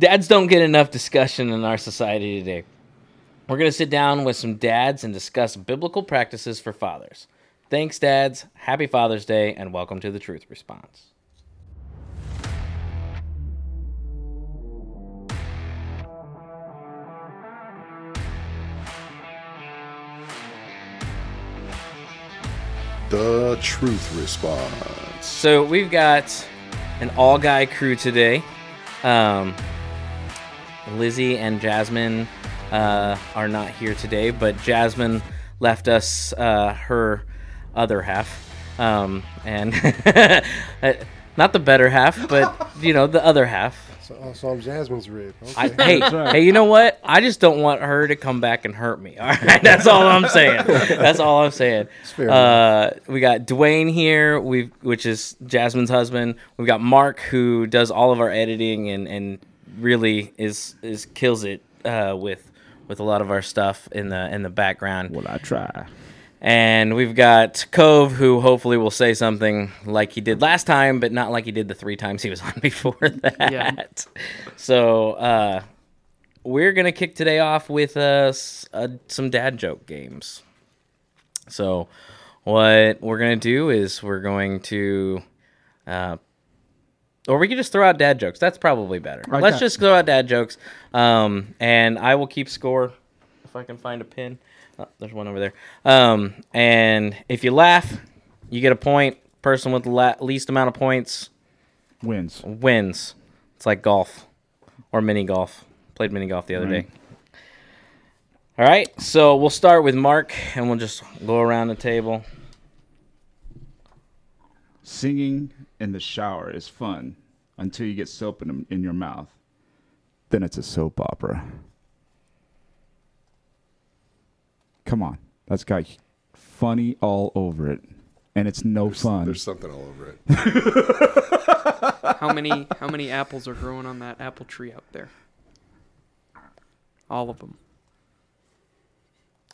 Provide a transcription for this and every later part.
Dads don't get enough discussion in our society today. We're going to sit down with some dads and discuss biblical practices for fathers. Thanks, dads. Happy Father's Day, and welcome to the Truth Response. The Truth Response. So we've got an all guy crew today. Um, Lizzie and Jasmine uh, are not here today, but Jasmine left us uh, her other half. Um, and not the better half, but you know, the other half. So, oh, so I'm Jasmine's rib. Okay. I, hey, hey, you know what? I just don't want her to come back and hurt me. All right, that's all I'm saying. That's all I'm saying. Uh, we got Dwayne here, we which is Jasmine's husband. We've got Mark who does all of our editing and and really is is kills it uh, with with a lot of our stuff in the in the background. Well, I try. And we've got Cove, who hopefully will say something like he did last time, but not like he did the three times he was on before that. Yeah. So uh, we're gonna kick today off with uh, uh, some dad joke games. So what we're gonna do is we're going to, uh, or we could just throw out dad jokes. That's probably better. Let's just throw out dad jokes, um, and I will keep score if I can find a pin. Oh, there's one over there. Um, and if you laugh, you get a point. Person with the la- least amount of points Wins. wins. It's like golf or mini golf. Played mini golf the other Right. day. All right, so we'll start with Mark, and we'll just go around the table. Singing in the shower is fun until you get soap in, in your mouth. Then it's a soap opera. Come on. That's got funny all over it. And it's no There's, fun. there's something all over it. How many how many apples are growing on that apple tree out there? All of them.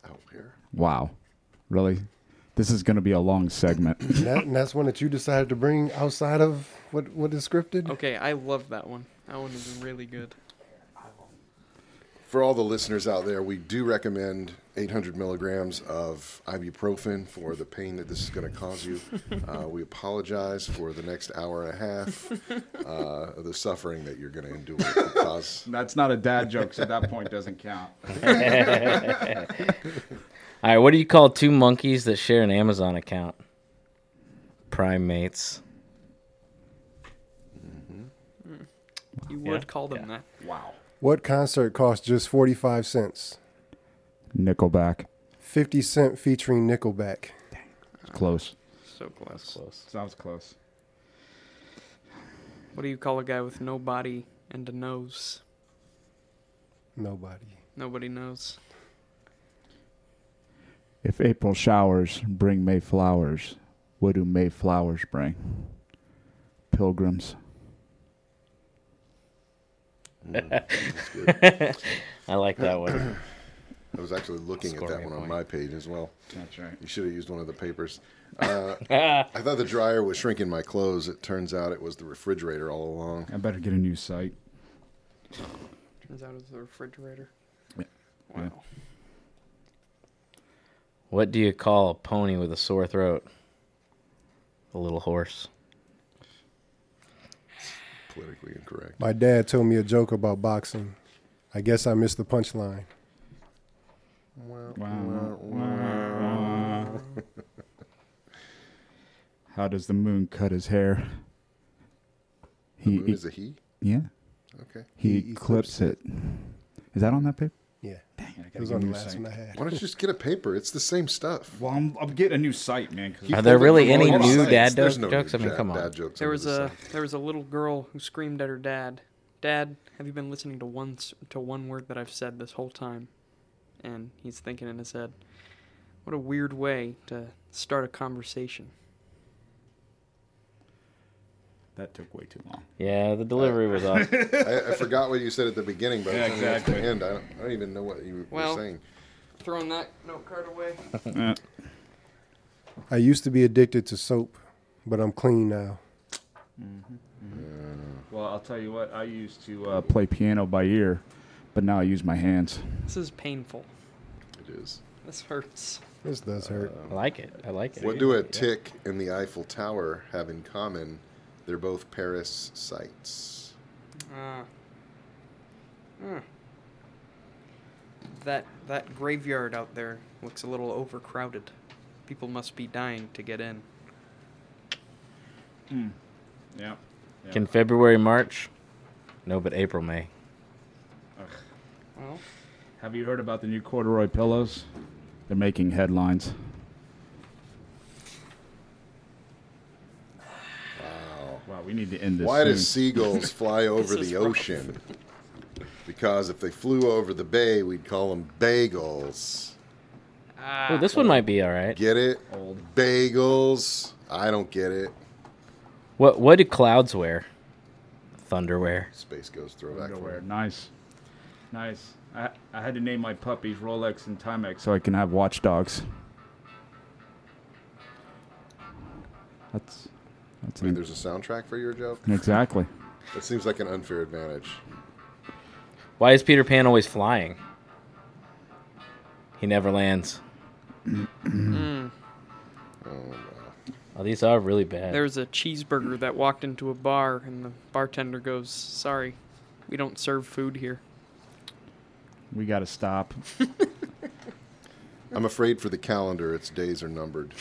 Out here. Wow. Really? This is going to be a long segment. and, that, and that's one that you decided to bring outside of what what is scripted. Okay, I love that one. That one is really good. For all the listeners out there, we do recommend 800 milligrams of ibuprofen for the pain that this is going to cause you. Uh, we apologize for the next hour and a half, uh, of the suffering that you're going to endure because That's not a dad joke, so that point doesn't count. All right, what do you call two monkeys that share an Amazon account? Primates. Mm-hmm. You Yeah, would call them yeah. that. Wow. What concert cost just forty five cents? Nickelback. Fifty Cent featuring Nickelback. Close. So close. close. Sounds close. What do you call a guy with no body and a nose? Nobody. Nobody knows. If April showers bring May flowers, what do May flowers bring? Pilgrims. it's. I like that one. I was actually looking at that a one on my page as well. That's right. You should have used one of the papers. Uh, I thought the dryer was shrinking my clothes. It turns out it was the refrigerator all along. I better get a new site. Turns out it's the refrigerator. Yeah. Wow. What do you call a pony with a sore throat? A little horse. Politically incorrect. My dad told me a joke about boxing. I guess I missed the punchline. How does the moon cut his hair? The He, moon is a he? yeah, Okay. he, He eclipsed it. Is that on that paper? Yeah, Dang, I it was on the last one I had. Why don't you just get a paper? It's the same stuff. Well, I'm, I'm getting a new site, man. 'cause- Keep Are there really from all any new sites. dad There's no jokes? I mean, dad- come on. Dad jokes There under was the a sun. there was a little girl who screamed at her dad, "Dad, have you been listening to one s- to one word that I've said this whole time?" And he's thinking in his head, "What a weird way to start a conversation." That took way too long. Yeah, the delivery was off. I, I forgot what you said at the beginning, but Yeah, at the exactly. end, I don't, I don't even know what you Well- were saying. Throwing that note card away. I used to be addicted to soap, but I'm clean now. Mm-hmm, mm-hmm. Well, I'll tell you what. I used to uh, play piano by ear, but now I use my hands. This is painful. It is. This hurts. This does hurt. Uh, I like it. I like it. What do a tick and the Eiffel Tower have in common? They're both Paris sites. Ah. Hmm. That that graveyard out there looks a little overcrowded. People must be dying to get in. Hmm. Yeah. Can February, March? No, but April, May. Well, Have you heard about the new corduroy pillows? They're making headlines. Wow. Wow, we need to end this. Why soon. do seagulls fly over the ocean? Because if they flew over the bay, we'd call them bagels. ah, Oh, this one might be all right. Get it? Old. Bagels. I don't get it. What What do clouds wear? Thunderwear. Space Ghost throwback. for Underwear. me. Nice. Nice. I, I had to name my puppies Rolex and Timex so I can have watchdogs. That's that's Wait, an, there's a soundtrack for your joke? exactly. That seems like an unfair advantage. Why is Peter Pan always flying? He never lands. Mm. Oh, these are really bad. There was a cheeseburger that walked into a bar, and the bartender goes, "Sorry, we don't serve food here." We got to stop. I'm afraid for the calendar, its days are numbered.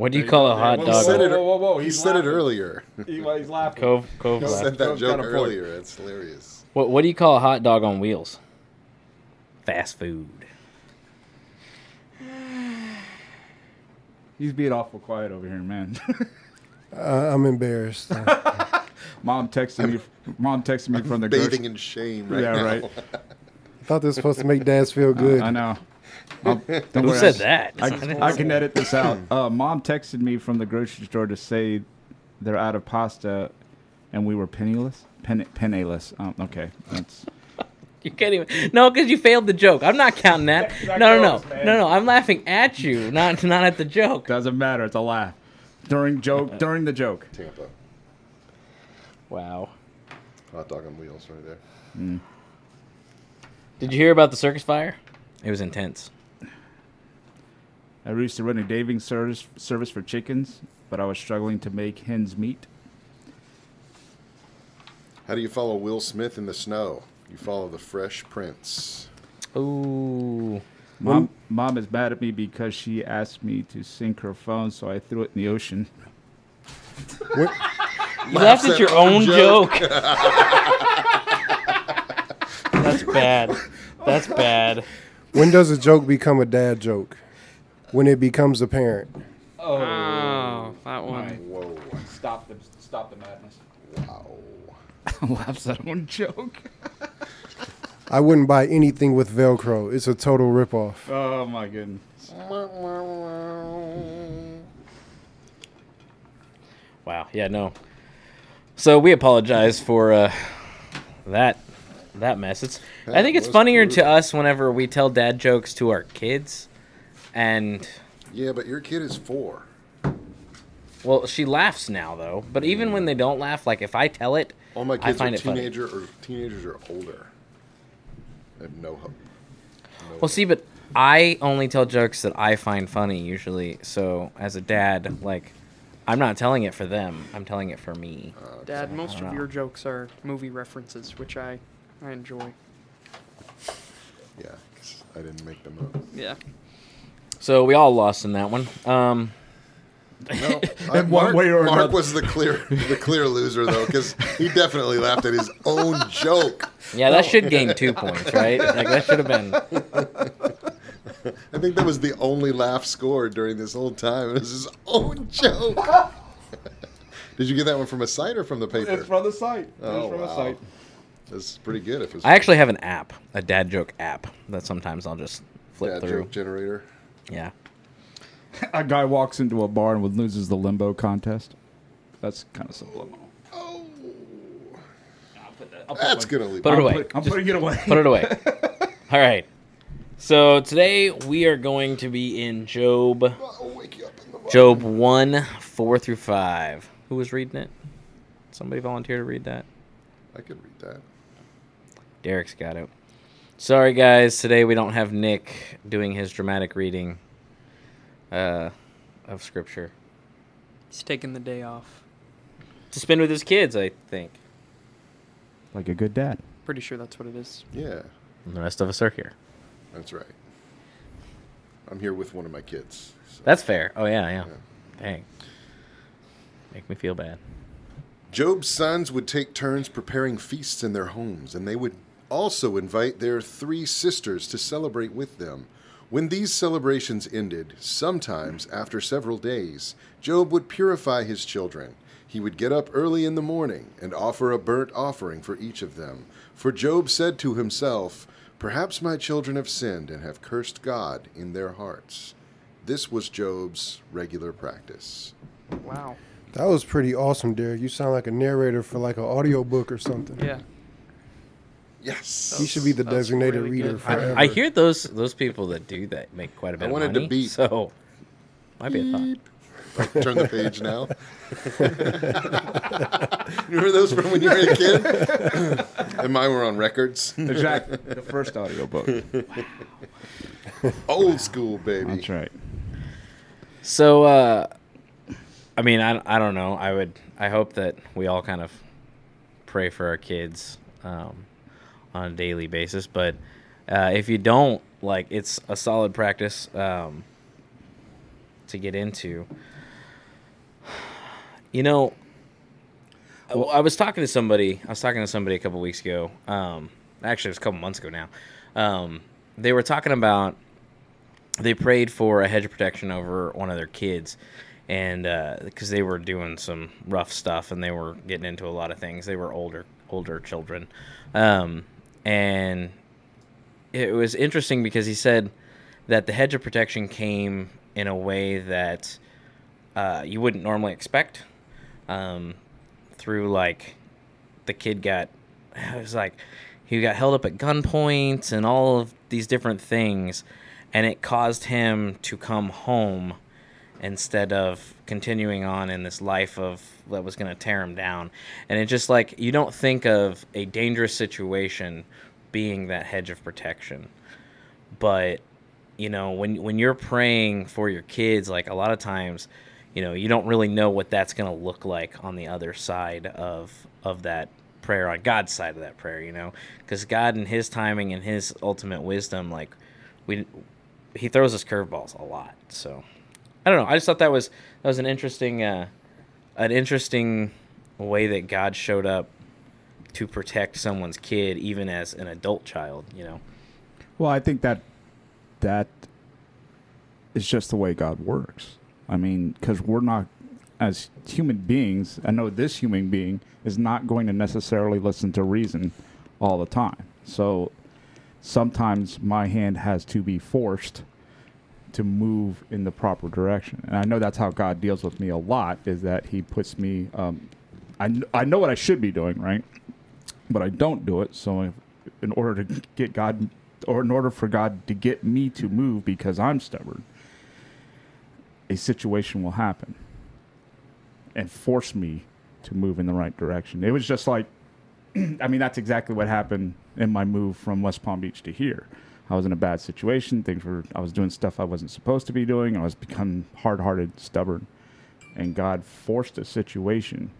Yep. what do you call a hot He dog? said it, whoa, whoa, whoa, he said it earlier. He, he's laughing. Cove Cove He laugh. said that Cove's joke got point. earlier. It's hilarious. What What do you call a hot dog on wheels? Fast food. He's being awful quiet over here, man. Uh, I'm embarrassed. Mom texted me. Mom texted me from the Bathing grocery. in shame right yeah, now. right. I thought this was supposed to make dads feel good. I know. I'll, don't Who worry, said I- that? I, I can edit this out. Uh, Mom texted me from the grocery store to say they're out of pasta, and we were penniless. Pen, penniless. Um, okay, that's You can't even. No, because you failed the joke. I'm not counting that. That No, no, no, man. no, no. I'm laughing at you, not not at the joke. doesn't matter. It's a laugh during joke during the joke. Tampa. Wow. Hot dog on wheels right there. Did you hear about the circus fire? It was intense. I used to run a daving service service for chickens, but I was struggling to make hens meat. How do you follow Will Smith in the snow? You follow the Fresh Prince. Ooh. Mom, mom is mad at me because she asked me to sync her phone, so I threw it in the ocean. You laughed at your own joke. That's bad. That's bad. When does a joke become a dad joke? When it becomes apparent. Oh, that one. Whoa. Stop the stop the madness. Wow. Laughs at own joke. I wouldn't buy anything with Velcro. It's a total ripoff. Oh my goodness. Wow. Yeah. No. So we apologize for uh, that that mess. It's. I That think it's was funnier to brutal. us whenever we tell dad jokes to our kids, and Yeah, but your kid is four. well, she laughs now though. But even when they don't laugh, like if I tell it, All my kids are find it teenager or teenagers are older. I have no hope. No Well, see, but I only tell jokes that I find funny usually. So as a dad, like, I'm not telling it for them. I'm telling it for me. Uh, dad, most don't of know. your jokes are movie references, which I, I enjoy. Yeah, 'cause I didn't make them up. Yeah. So we all lost in that one. Um, No, I, one Mark, way or Mark another. was the clear the clear loser though, because he definitely laughed at his own joke. yeah, that should gain two points, right? Like that should have been. I think that was the only laugh scored during this whole time. It was his own joke. Did you get that one from a site or from the paper? It's from the site. It's Oh, from wow. the site. That's pretty good. If it's I actually have an app, a dad joke app that sometimes I'll just flip dad through. joke generator. Yeah. A guy walks into a bar and loses the limbo contest. That's kind of subliminal. Oh, I'll put that, I'll put that's gonna leave. Put it I'm away. put- I'm Just putting it away. Put it away. All right. So today we are going to be in Job. I'll wake you up in the. Job 1, 4 through 5. who was reading it? Somebody volunteer to read that. I could read that. Derek's got it. Sorry, guys. Today we don't have Nick doing his dramatic reading uh, of scripture He's taking the day off. to spend with his kids. I think. Like a good dad. Pretty sure that's what it is. Yeah, And the rest of us are here. that's right. I'm here with one of my kids. so. That's fair. Oh yeah, yeah. Yeah. Dang. Make me feel bad. Job's sons would take turns preparing feasts in their homes, and they would also invite their three sisters to celebrate with them. When these celebrations ended, sometimes after several days, Job would purify his children. He would get up early in the morning and offer a burnt offering for each of them. For Job said to himself, Perhaps my children have sinned and have cursed God in their hearts. This was Job's regular practice. Wow. That was pretty awesome, Derek. You sound like a narrator for like an audiobook or something. Yeah. Yes. He should be the That's designated really reader forever. I, I hear those those people that do that make quite a bit I of wanted to money. beat. So might be a thought. Turn the page now. you remember those from when you were a kid? and mine were on records. Exactly. the first audiobook. Old school, baby. That's right. So, uh, I mean, I, I don't know. I would, I hope that we all kind of pray for our kids um, on a daily basis. But uh, if you don't, like, it's a solid practice um, to get into. You know, I- I was talking to somebody. I was talking to somebody a couple weeks ago. Um, actually, it was a couple months ago now. Um, they were talking about they prayed for a hedge of protection over one of their kids and because they were doing some rough stuff and they were getting into a lot of things they were older older children um, and it was interesting because he said that the hedge of protection came in a way that uh, you wouldn't normally expect um, through like the kid got it was like he got held up at gunpoint and all of these different things. And it caused him to come home instead of continuing on in this life of that was going to tear him down. And it just like you don't think of a dangerous situation being that hedge of protection. But you know when when you're praying for your kids like a lot of times you know you don't really know what that's going to look like on the other side of of that prayer on God's side of that prayer you know? Cuz God in his timing and his ultimate wisdom like we he throws us curveballs a lot so I don't know I just thought that was that was an interesting uh an interesting way that God showed up to protect someone's kid even as an adult child you know Well, I think that that is just the way God works. I mean, because we're not, as human beings, I know this human being is not going to necessarily listen to reason all the time. So sometimes my hand has to be forced to move in the proper direction. And I know that's how God deals with me a lot is that he puts me, um, I, I know what I should be doing, right? But I don't do it. So if, in order to get God, or in order for God to get me to move because I'm stubborn, a situation will happen and force me to move in the right direction. It was just like, I mean, that's exactly what happened in my move from West Palm Beach to here. I was in a bad situation. Things were, I was doing stuff I wasn't supposed to be doing. I was becoming hard hearted, stubborn. And God forced a situation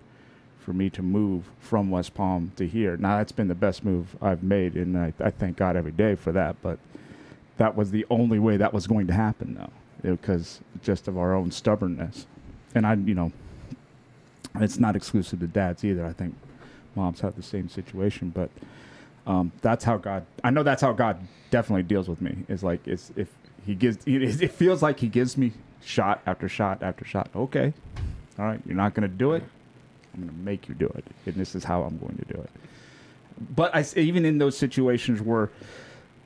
for me to move from West Palm to here. Now, that's been the best move I've made. And I, I thank God every day for that. But that was the only way that was going to happen, though, because just of our own stubbornness. And I, you know, it's not exclusive to dads either. I think moms have the same situation, but um, that's how God. I know that's how God definitely deals with me. Is like it's if He gives. It, feels like He gives me shot after shot after shot. Okay, all right, you're not going to do it. I'm going to make you do it, and this is how I'm going to do it. But I even in those situations where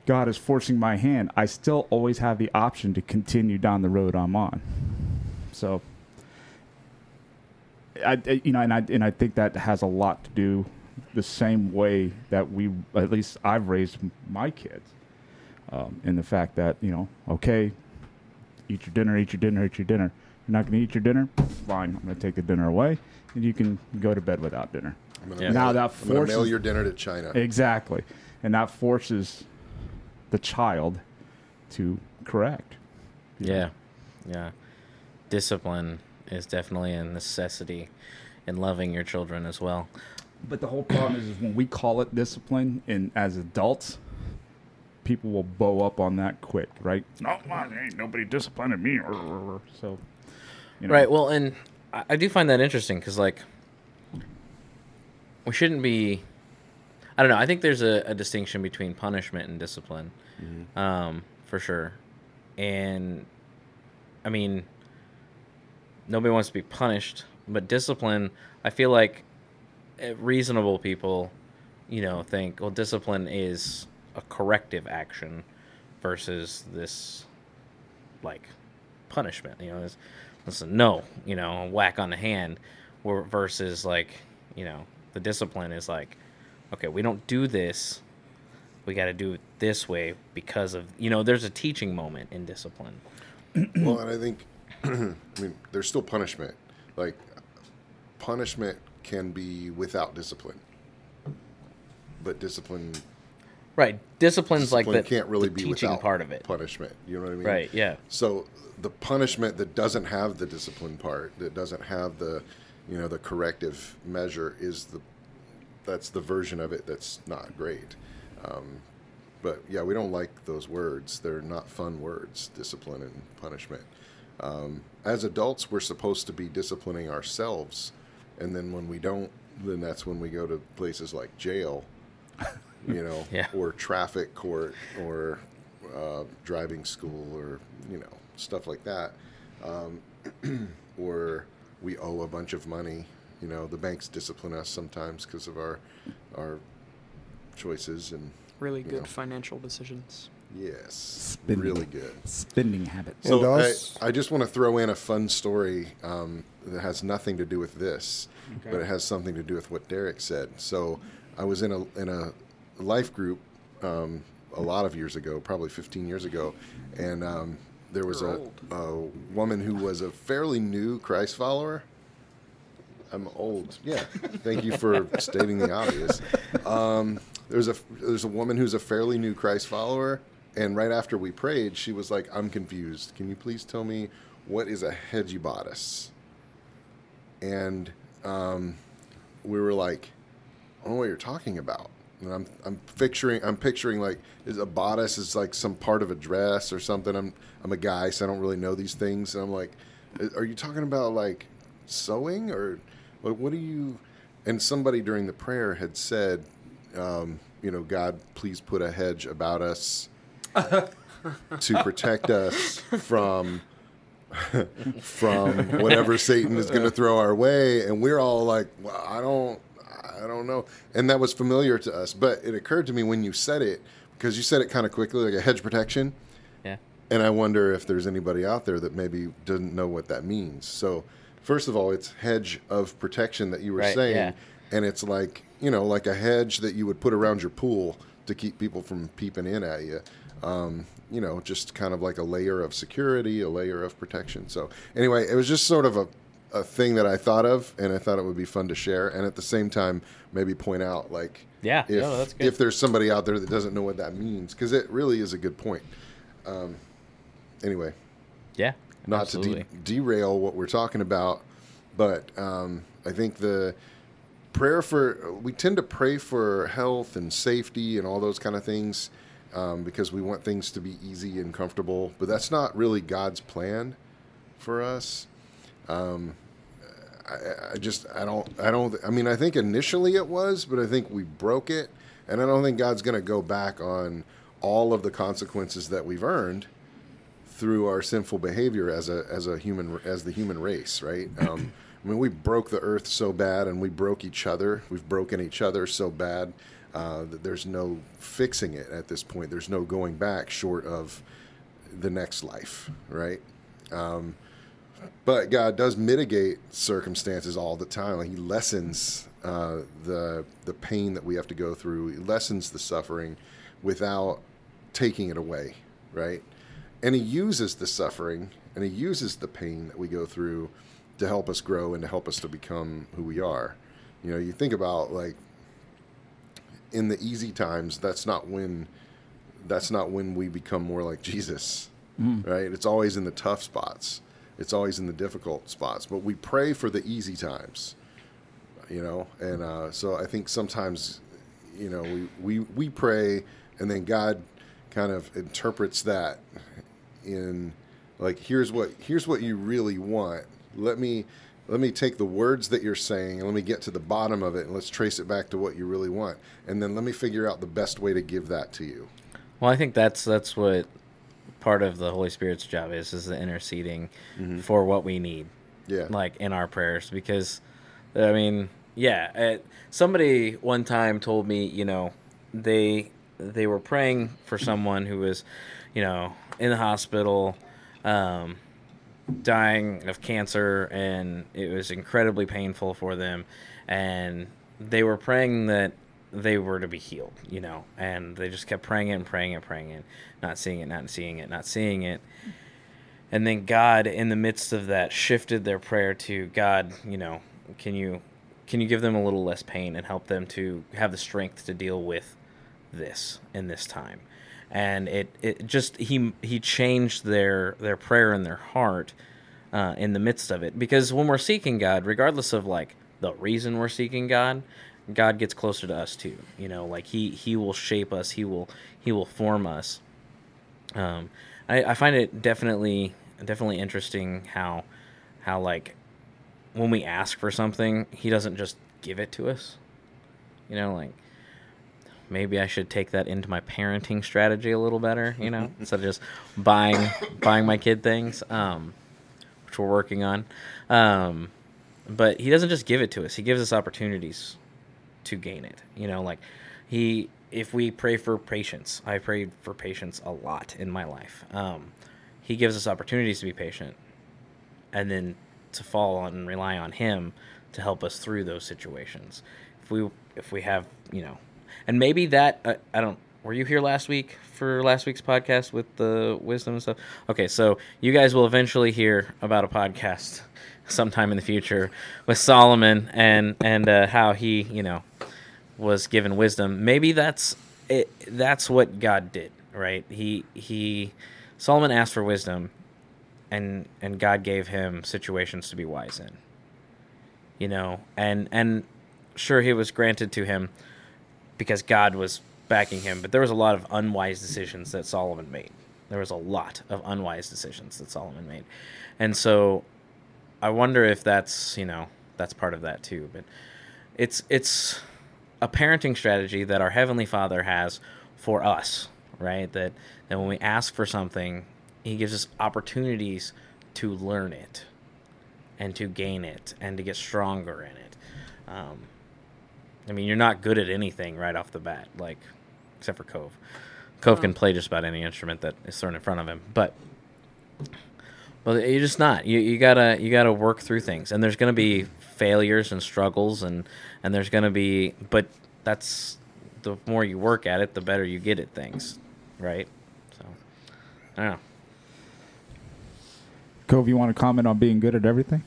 God is forcing my hand, I still always have the option to continue down the road I'm on. So I- you know, and I and I think that has a lot to do the same way that we, at least I've raised my kids, um, in the fact that you know, okay, eat your dinner, eat your dinner, eat your dinner. You're not going to eat your dinner? Fine. I'm going to take the dinner away, and you can go to bed without dinner. I'm gonna Yeah. mail, Now that I'm mail your dinner to China. Exactly. And that forces the child to correct. Yeah, yeah. Discipline is definitely a necessity in loving your children as well. But the whole problem is, is when we call it discipline, and as adults, people will bow up on that quick, right? No, man, ain't nobody disciplining me. So, you know, Right. Well, and I, I do find that interesting because, like, we shouldn't be. I don't know. I think there's a, a distinction between punishment and discipline, um, for sure. And I mean, nobody wants to be punished, but discipline. I feel like Uh, reasonable people, you know, think well, discipline is a corrective action versus this like punishment. You know, it's, listen, no, you know, whack on the hand, versus like, you know, the discipline is like, okay, we don't do this, we got to do it this way because of you know, there's a teaching moment in discipline. well, and I think, I mean, there's still punishment. Like, punishment can be without discipline, but discipline, Right, discipline's like discipline the, can't really the be teaching without part of it. Punishment, you know what I mean? Right. Yeah. So the punishment that doesn't have the discipline part, that doesn't have the, you know, the corrective measure, is the, that's the version of it that's not great. Um, but yeah, we don't like those words. They're not fun words, discipline and punishment. Um, as adults, we're supposed to be disciplining ourselves, and then when we don't, then that's when we go to places like jail, you know, Yeah. or traffic court, or uh, driving school, or you know, stuff like that. Um, or we owe a bunch of money. You know, the banks discipline us sometimes because of our our choices and Really good know. financial decisions. Yes, Spending. really good. spending habits. So I, I just want to throw in a fun story um, that has nothing to do with this, but it has something to do with what Derek said. So I was in a in a life group um, a lot of years ago, probably 15 years ago, and um, there was a, a woman who was a fairly new Christ follower. I'm old. Yeah. Thank you for stating the obvious. Um, there's a there's a woman who's a fairly new Christ follower, and right after we prayed, she was like, "I'm confused. Can you please tell me what is a hegibotus?" And um, we were like, "I don't know what you're talking about." And I'm I'm picturing I'm picturing like is a bodice is like some part of a dress or something. I'm I'm a guy, so I don't really know these things. And I'm like, "Are you talking about like sewing or what? What do you?" And somebody during the prayer had said, um, "You know, God, please put a hedge about us to protect us from." from whatever Satan is going to throw our way, and we're all like, well, "I don't, I don't know," and that was familiar to us. But it occurred to me when you said it because you said it kind of quickly, like a hedge protection, Yeah. and I wonder if there's anybody out there that maybe doesn't know what that means. So, first of all, it's hedge of protection that you were Right, saying, yeah. and it's like you know, like a hedge that you would put around your pool to keep people from peeping in at you. Um, you know, just kind of like a layer of security, a layer of protection. So, anyway, it was just sort of a, a thing that I thought of, and I thought it would be fun to share, and at the same time, maybe point out like Yeah. if no, that's good. if there's somebody out there that doesn't know what that means, because it really is a good point. Um, anyway, yeah. not absolutely. to de- derail what we're talking about, but um, I think the prayer for we tend to pray for health and safety and all those kind of things um, because we want things to be easy and comfortable, but that's not really God's plan for us. Um, I, I just I don't I don't I mean I think initially it was, but I think we broke it, and I don't think God's going to go back on all of the consequences that we've earned through our sinful behavior as a as a human as the human race, right? Um, I mean, we broke the earth so bad, and we broke each other. We've broken each other so bad uh, there's no fixing it at this point. There's no going back short of the next life, right? Um, but God does mitigate circumstances all the time. Like He lessens uh, the the pain that we have to go through. He lessens the suffering without taking it away, right? and He uses the suffering and He uses the pain that we go through to help us grow and to help us to become who we are. You know, you think about like in the easy times, that's not when that's not when we become more like Jesus, right? It's always in the tough spots. It's always in the difficult spots. But we pray for the easy times, you know. And uh, so I think sometimes, you know, we we we pray, and then God kind of interprets that in like here's what here's what you really want. Let me let me take the words that you're saying and let me get to the bottom of it and let's trace it back to what you really want. And then let me figure out the best way to give that to you. Well, I think that's that's what part of the Holy Spirit's job is is the interceding for what we need, Yeah. like in our prayers. Because, I mean, yeah, uh somebody one time told me, you know, they they were praying for someone who was, you know, in the hospital, um, dying of cancer, and it was incredibly painful for them, and they were praying that they were to be healed, you know, and they just kept praying it and praying it, praying it, not seeing it, not seeing it, not seeing it. And then God, in the midst of that, shifted their prayer to God. You know, can you can you give them a little less pain and help them to have the strength to deal with this in this time? And it, it just he he changed their their prayer in their heart uh, in the midst of it because when we're seeking God, regardless of like the reason we're seeking God, God gets closer to us too. You know, like he he will shape us, he will he will form us. Um, I, I find it definitely definitely interesting how how like when we ask for something, he doesn't just give it to us. You know, like maybe I should take that into my parenting strategy a little better. You know, instead of just buying buying my kid things, um, which we're working on. Um, but he doesn't just give it to us; he gives us opportunities to gain it. You know, like he if we pray for patience, I prayed for patience a lot in my life. Um, he gives us opportunities to be patient, and then to fall on and rely on him to help us through those situations. If we if we have you know, and maybe that uh, I don't. Were you here last week for last week's podcast with the wisdom and stuff? Okay, so you guys will eventually hear about a podcast sometime in the future with Solomon and and uh, how he you know was given wisdom. Maybe that's it. That's what God did, right? He he Solomon asked for wisdom, and and God gave him situations to be wise in. You know, and and sure he was granted to him because God was backing him, but there was a lot of unwise decisions that Solomon made. There was a lot of unwise decisions that Solomon made, and so I wonder if that's you know that's part of that too. But it's it's a parenting strategy that our heavenly Father has for us, right? That that when we ask for something, He gives us opportunities to learn it, and to gain it, and to get stronger in it. Um, I mean, you're not good at anything right off the bat, like except for Cove. Cove can play just about any instrument that is thrown in front of him, but but you're just not. You you gotta you gotta work through things, and there's gonna be failures and struggles, and and there's gonna be, but that's the more you work at it, the better you get at things, right? So I don't know. Cove, you want to comment on being good at everything?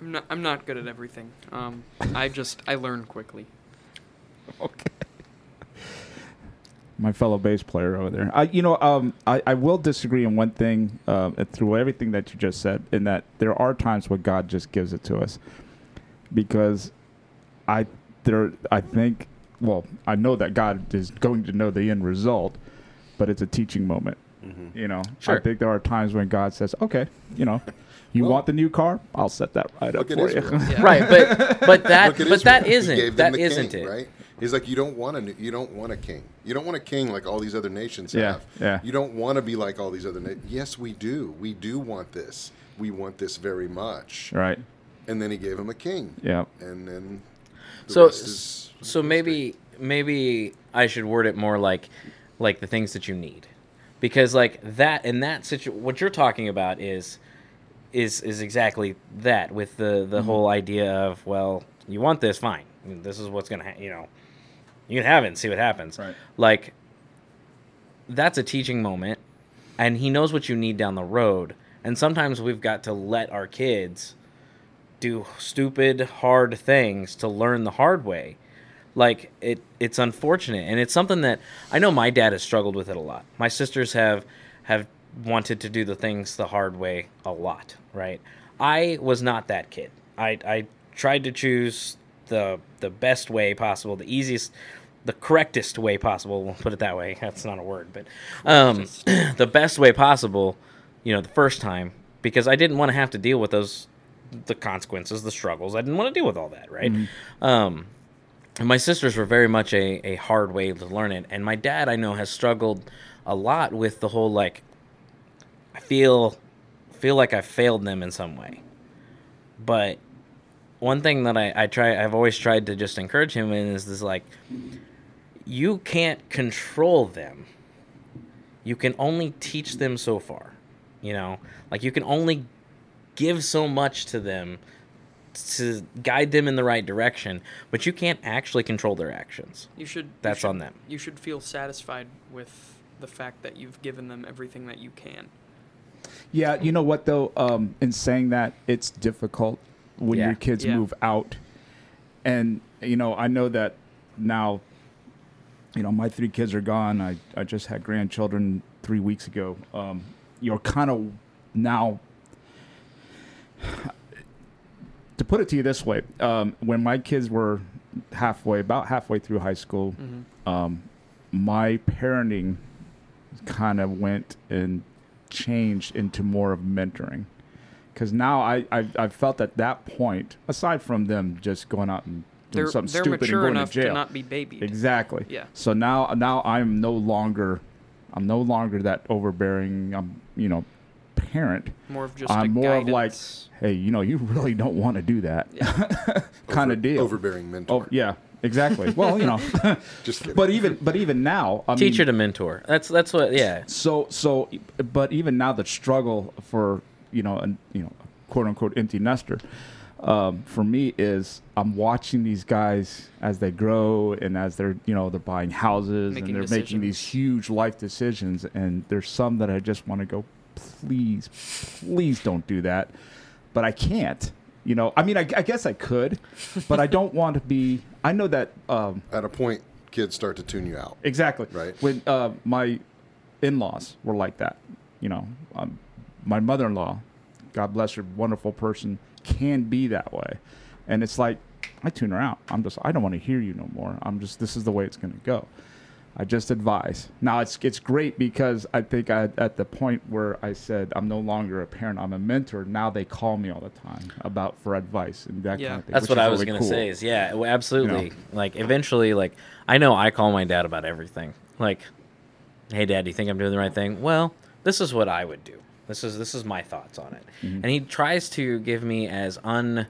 I'm not. I'm not good at everything. Um, I just I learn quickly. Okay. My fellow bass player over there. I, you know, um, I, I will disagree on one thing uh, through everything that you just said, in that there are times where God just gives it to us, because I there I think well I know that God is going to know the end result, but it's a teaching moment. You know, Sure. I think there are times when God says, "Okay, you know, you Well- want the new car? I'll set that right up for you." Yeah. Right, but but that but that Israel. Isn't that the isn't king, it. right? He's like, you don't want a you don't want a king. You don't want a king like all these other nations Yeah, have. yeah. You don't want to be like all these other. nations. yes, we do. We do want this. We want this very much. right. And then he gave him a king. Yeah. And then. The so is so maybe maybe I should word it more like like the things that you need because like that in that situation, what you're talking about is is is exactly that with the Mm-hmm. the whole idea of well you want this fine this is what's gonna ha- you know you can have it and see what happens Right. like that's a teaching moment and he knows what you need down the road. And sometimes we've got to let our kids do stupid, hard things to learn the hard way. Like it, it's unfortunate, and it's something that I know my dad has struggled with it a lot. My sisters have have wanted to do the things the hard way a lot, right? I was not that kid. I I tried to choose the the best way possible, the easiest, the correctest way possible. We'll put it that way. That's not a word, but um, the best way possible. You know, the first time because I didn't want to have to deal with those the consequences, the struggles. I didn't want to deal with all that, right? Um, and my sisters were very much a, a hard way to learn it. And my dad, I know, has struggled a lot with the whole like, I feel feel like I failed them in some way. But one thing that I, I try I've always tried to just encourage him in is this like you can't control them. You can only teach them so far. You know? Like you can only give so much to them to guide them in the right direction, but you can't actually control their actions. You should. you That's should- on them. You should feel satisfied with the fact that you've given them everything that you can. Yeah, you know what though? Um, in saying that, it's difficult when Yeah. your kids Yeah. move out, and you know, I know that now. You know, my three kids are gone. I, I just had grandchildren three weeks ago. Um, you're kind of now. To put it to you this way, um, when my kids were halfway, about halfway through high school, um, my parenting kind of went and changed into more of mentoring because now I, I I felt at that point aside from them just going out and doing They're something they're stupid mature and going enough to jail not be babied. exactly Yeah. so now now I'm no longer I'm no longer that overbearing I'm you know parent More of just. I'm more of like hey you know you really don't want to do that kind Over- of deal Overbearing mentor. oh yeah exactly well you know Just kidding. but even but even now I mean, Teacher to mentor. That's that's what yeah. so so but even now the struggle for you know an you know quote unquote empty nester um, for me is I'm watching these guys as they grow and as they're you know they're buying houses Making and they're making these huge life decisions and there's some that I just want to go please please don't do that but I can't you know I mean I, I guess I could but I don't want to be I know that um, At a point, kids start to tune you out. Exactly. Right. When uh, my in-laws were like that, you know, um, my mother-in-law, God bless her, wonderful person, can be that way, and it's like I tune her out. I'm just I don't want to hear you no more. I'm just this is the way it's going to go. I just advise. Now it's it's great because I think I, at the point where I said I'm no longer a parent, I'm a mentor. Now they call me all the time about for advice and that Yeah. kind of thing. That's what I was really gonna cool. say. Is yeah, absolutely. You know. Like eventually, like I know I call my dad about everything. Like, hey, dad, do you think I'm doing the right thing? Well, this is what I would do. This is this is my thoughts on it. Mm-hmm. And he tries to give me as un.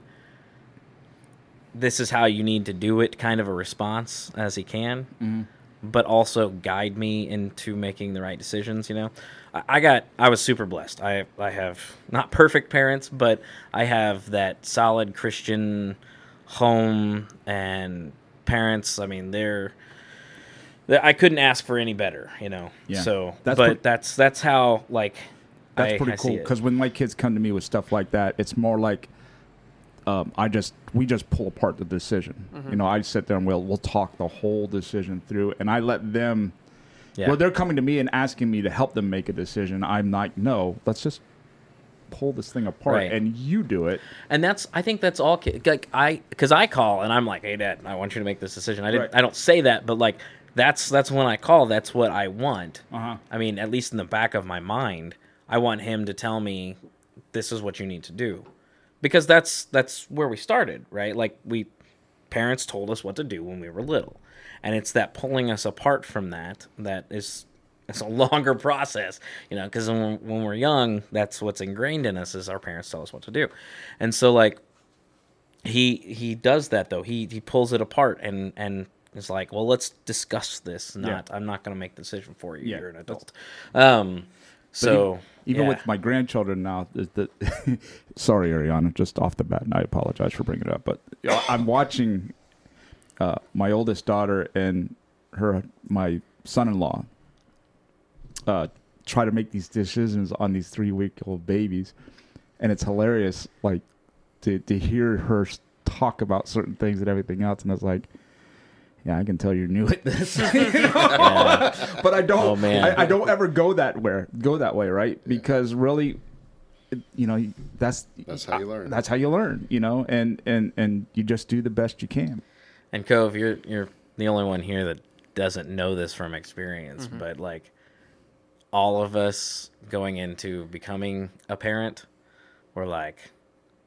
This is how you need to do it, kind of a response as he can, Mm-hmm. But also guide me into making the right decisions. You know, I, I got I was super blessed. I I have not perfect parents, but I have that solid Christian home and parents. I mean, they're. I couldn't ask for any better, you know. Yeah. So, That's but that's that's how like That's I- pretty I cool because when my kids come to me with stuff like that, it's more like um, I just we just pull apart the decision. Mm-hmm. You know, I sit there and we'll we'll talk the whole decision through, and I let them. Yeah. Well, they're coming to me and asking me to help them make a decision. I'm like, no, let's just pull this thing apart, Right. and you do it. and that's I think that's all like I because I call and I'm like, hey dad, I want you to make this decision. I didn't Right. I don't say that, but like that's that's when I call. That's what I want. Uh-huh. I mean, at least in the back of my mind, I want him to tell me this is what you need to do, because that's that's where we started, right? Like we parents told us what to do when we were little, and it's that pulling us apart from that that is it's a longer process, you know, because when, when we're young, that's what's ingrained in us is our parents tell us what to do, and so like he he does that though. He he pulls it apart and and is like well let's discuss this not i'm not going to make the decision for you. Yeah, you're an adult. Um so even, yeah. with my grandchildren now, the, the sorry, Ariana, just off the bat, and I apologize for bringing it up, but I'm watching uh, my oldest daughter and her my son-in-law uh, try to make these decisions on these three week old babies, and it's hilarious. Like to to hear her talk about certain things and everything else, and I was like. Yeah, I can tell you're new at this, You know? but I don't. Oh, man. I, I don't ever go that way. Go that way, right? Because really, you know, that's That's how you learn. That's how you learn, you know, and and and you just do the best you can. And Cove, you're you're the only one here that doesn't know this from experience, mm-hmm. but like all of us going into becoming a parent, we're like,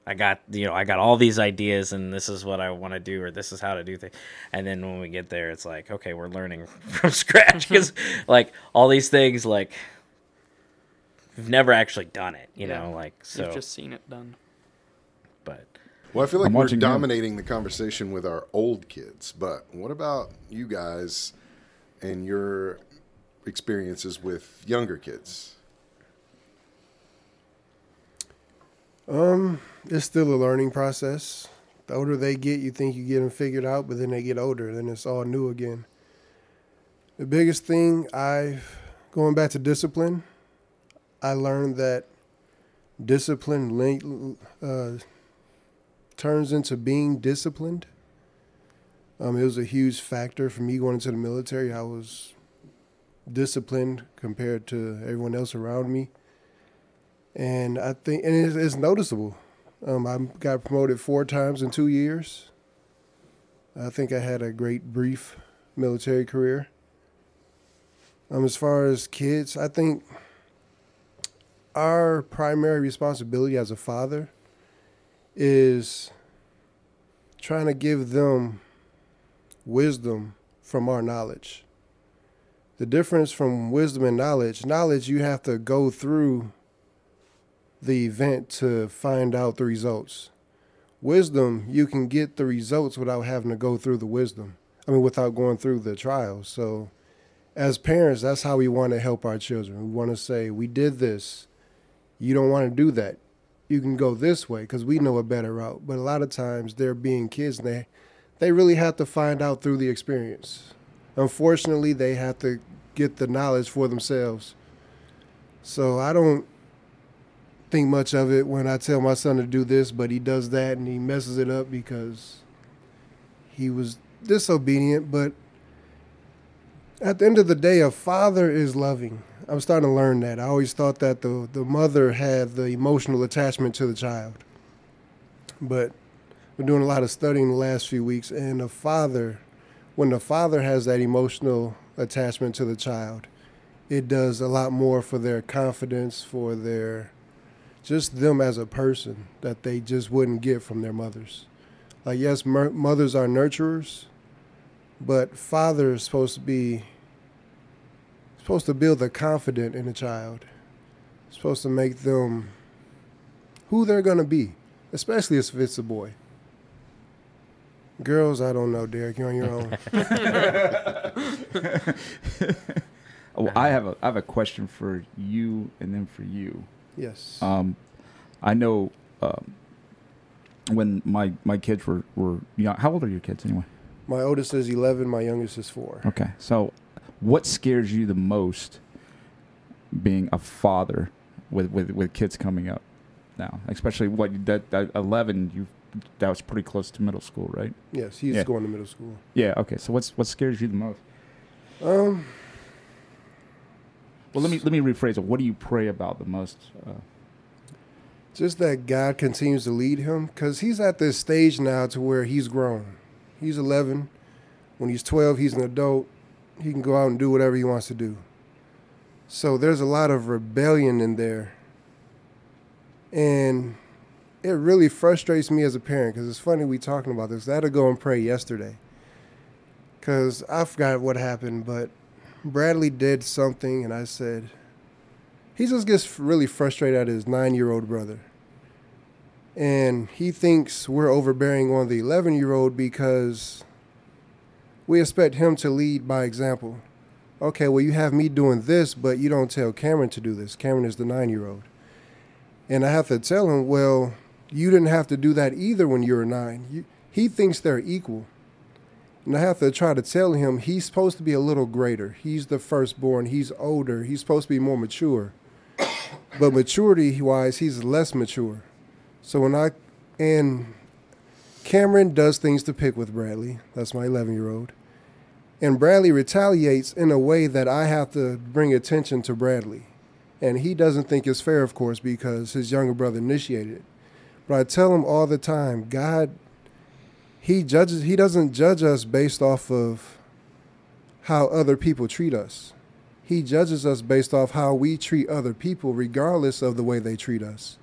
I got you know I got all these ideas and this is what I want to do or this is how to do things, and then when we get there, it's like okay, we're learning from scratch mm-hmm. because like all these things like we've never actually done it, you Yeah. know, like so. You've just seen it done. but Well, I feel like I'm we're watching you. dominating the conversation with our old kids, but what about you guys and your experiences with younger kids? Um, it's still a learning process. The older they get, you think you get them figured out, but then they get older, then it's all new again. The biggest thing I've going back to discipline, I learned that discipline uh, turns into being disciplined. Um, it was a huge factor for me going into the military. I was disciplined compared to everyone else around me and I think and it's, it's noticeable. Um, I got promoted four times in two years. I think I had a great brief military career. Um, as far as kids, I think our primary responsibility as a father is trying to give them wisdom from our knowledge. The difference from wisdom and knowledge, knowledge you have to go through the event to find out the results. Wisdom, you can get the results without having to go through the wisdom. I mean, without going through the trials. So, as parents, that's how we want to help our children. We want to say, we did this. You don't want to do that. You can go this way because we know a better route. But a lot of times, they're being kids and they, they really have to find out through the experience. Unfortunately, they have to get the knowledge for themselves. So, I don't think much of it when I tell my son to do this, but he does that and he messes it up because he was disobedient. But at the end of the day, a father is loving. I'm starting to learn that. I always thought that the, the mother had the emotional attachment to the child. But we're doing a lot of studying the last few weeks, and the father, when the father has that emotional attachment to the child, it does a lot more for their confidence, for their just them as a person that they just wouldn't get from their mothers. Like yes, mer- mothers are nurturers, but father is supposed to be supposed to build the confidence in a child. Supposed to make them who they're gonna be, especially if it's a boy. Girls, I don't know, Derek. You're on your own. Oh, I have a I have a question for you and then for you. Yes. Um, I know um, when my my kids were were young. How old are your kids anyway? my oldest is 11. My youngest is four. Okay, so what scares you the most being a father with with, with kids coming up now, especially what that, that eleven you that was pretty close to middle school, right? Yes, he's Yeah. going to middle school. Yeah. Okay. So what's what scares you the most? Um, Well, let me let me rephrase it. What do you pray about the most? Uh, just that God continues to lead him because he's at this stage now to where he's grown. He's 11. When he's 12, he's an adult. He can go out and do whatever he wants to do. So there's a lot of rebellion in there. And it really frustrates me as a parent because it's funny we talking about this. I had to go and pray yesterday because I forgot what happened, but Bradley did something, and I said, he just gets really frustrated at his nine year old brother. And he thinks we're overbearing on the 11 year old because we expect him to lead by example. Okay, well, you have me doing this, but you don't tell Cameron to do this. Cameron is the nine year old. And I have to tell him, well, you didn't have to do that either when you were nine. You, he thinks they're equal. And I have to try to tell him he's supposed to be a little greater. He's the firstborn. He's older. He's supposed to be more mature. but maturity wise, he's less mature. So when I and Cameron does things to pick with Bradley. That's my 11 year old. And Bradley retaliates in a way that I have to bring attention to Bradley. And he doesn't think it's fair, of course, because his younger brother initiated it. But I tell him all the time, God, he judges he doesn't judge us based off of how other people treat us. He judges us based off how we treat other people regardless of the way they treat us.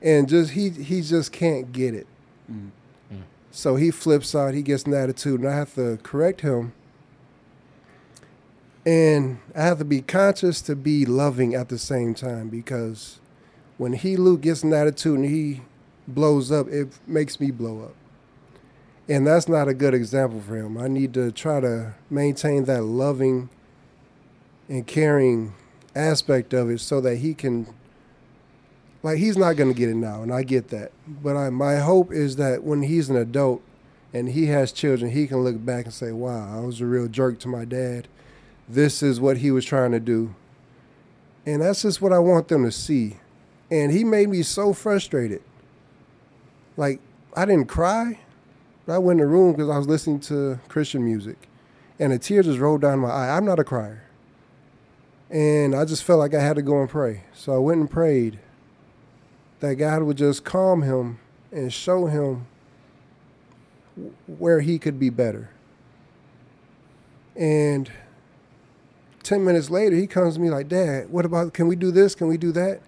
And just he he just can't get it. Mm. Mm. So he flips out, he gets an attitude, and I have to correct him. And I have to be conscious to be loving at the same time because when he Luke gets an attitude and he blows up, it makes me blow up. And that's not a good example for him. I need to try to maintain that loving and caring aspect of it so that he can like he's not going to get it now and I get that. But I my hope is that when he's an adult and he has children, he can look back and say, "Wow, I was a real jerk to my dad. This is what he was trying to do." And that's just what I want them to see. And he made me so frustrated. Like I didn't cry, but I went in the room because I was listening to Christian music, and a tear just rolled down my eye. I'm not a crier, and I just felt like I had to go and pray. So I went and prayed that God would just calm him and show him where he could be better. And 10 minutes later, he comes to me like, Dad, what about, can we do this? Can we do that?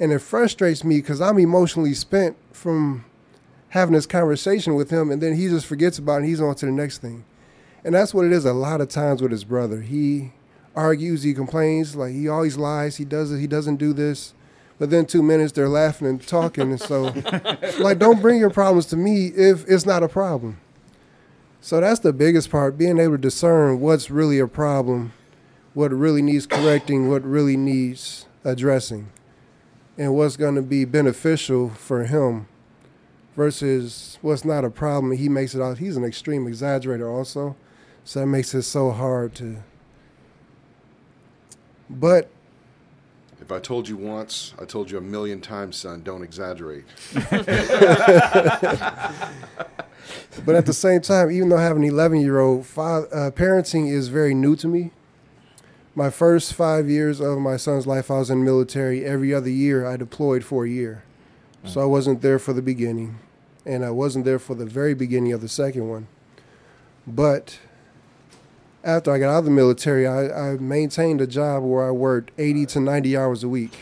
And it frustrates me because I'm emotionally spent from having this conversation with him, and then he just forgets about it and he's on to the next thing. And that's what it is a lot of times with his brother. He argues, he complains, like he always lies, he does it, he doesn't do this. But then two minutes they're laughing and talking, and so like don't bring your problems to me if it's not a problem. So that's the biggest part, being able to discern what's really a problem, what really needs correcting, what really needs addressing, and what's going to be beneficial for him versus what's not a problem. He makes it out. He's an extreme exaggerator also, so that makes it so hard to. But If I told you once, I told you a million times, son, don't exaggerate. but at the same time, even though I have an 11 year old, uh, parenting is very new to me. My first five years of my son's life, I was in the military. Every other year, I deployed for a year. So I wasn't there for the beginning, and I wasn't there for the very beginning of the second one. But after I got out of the military, I, I maintained a job where I worked 80 to 90 hours a week.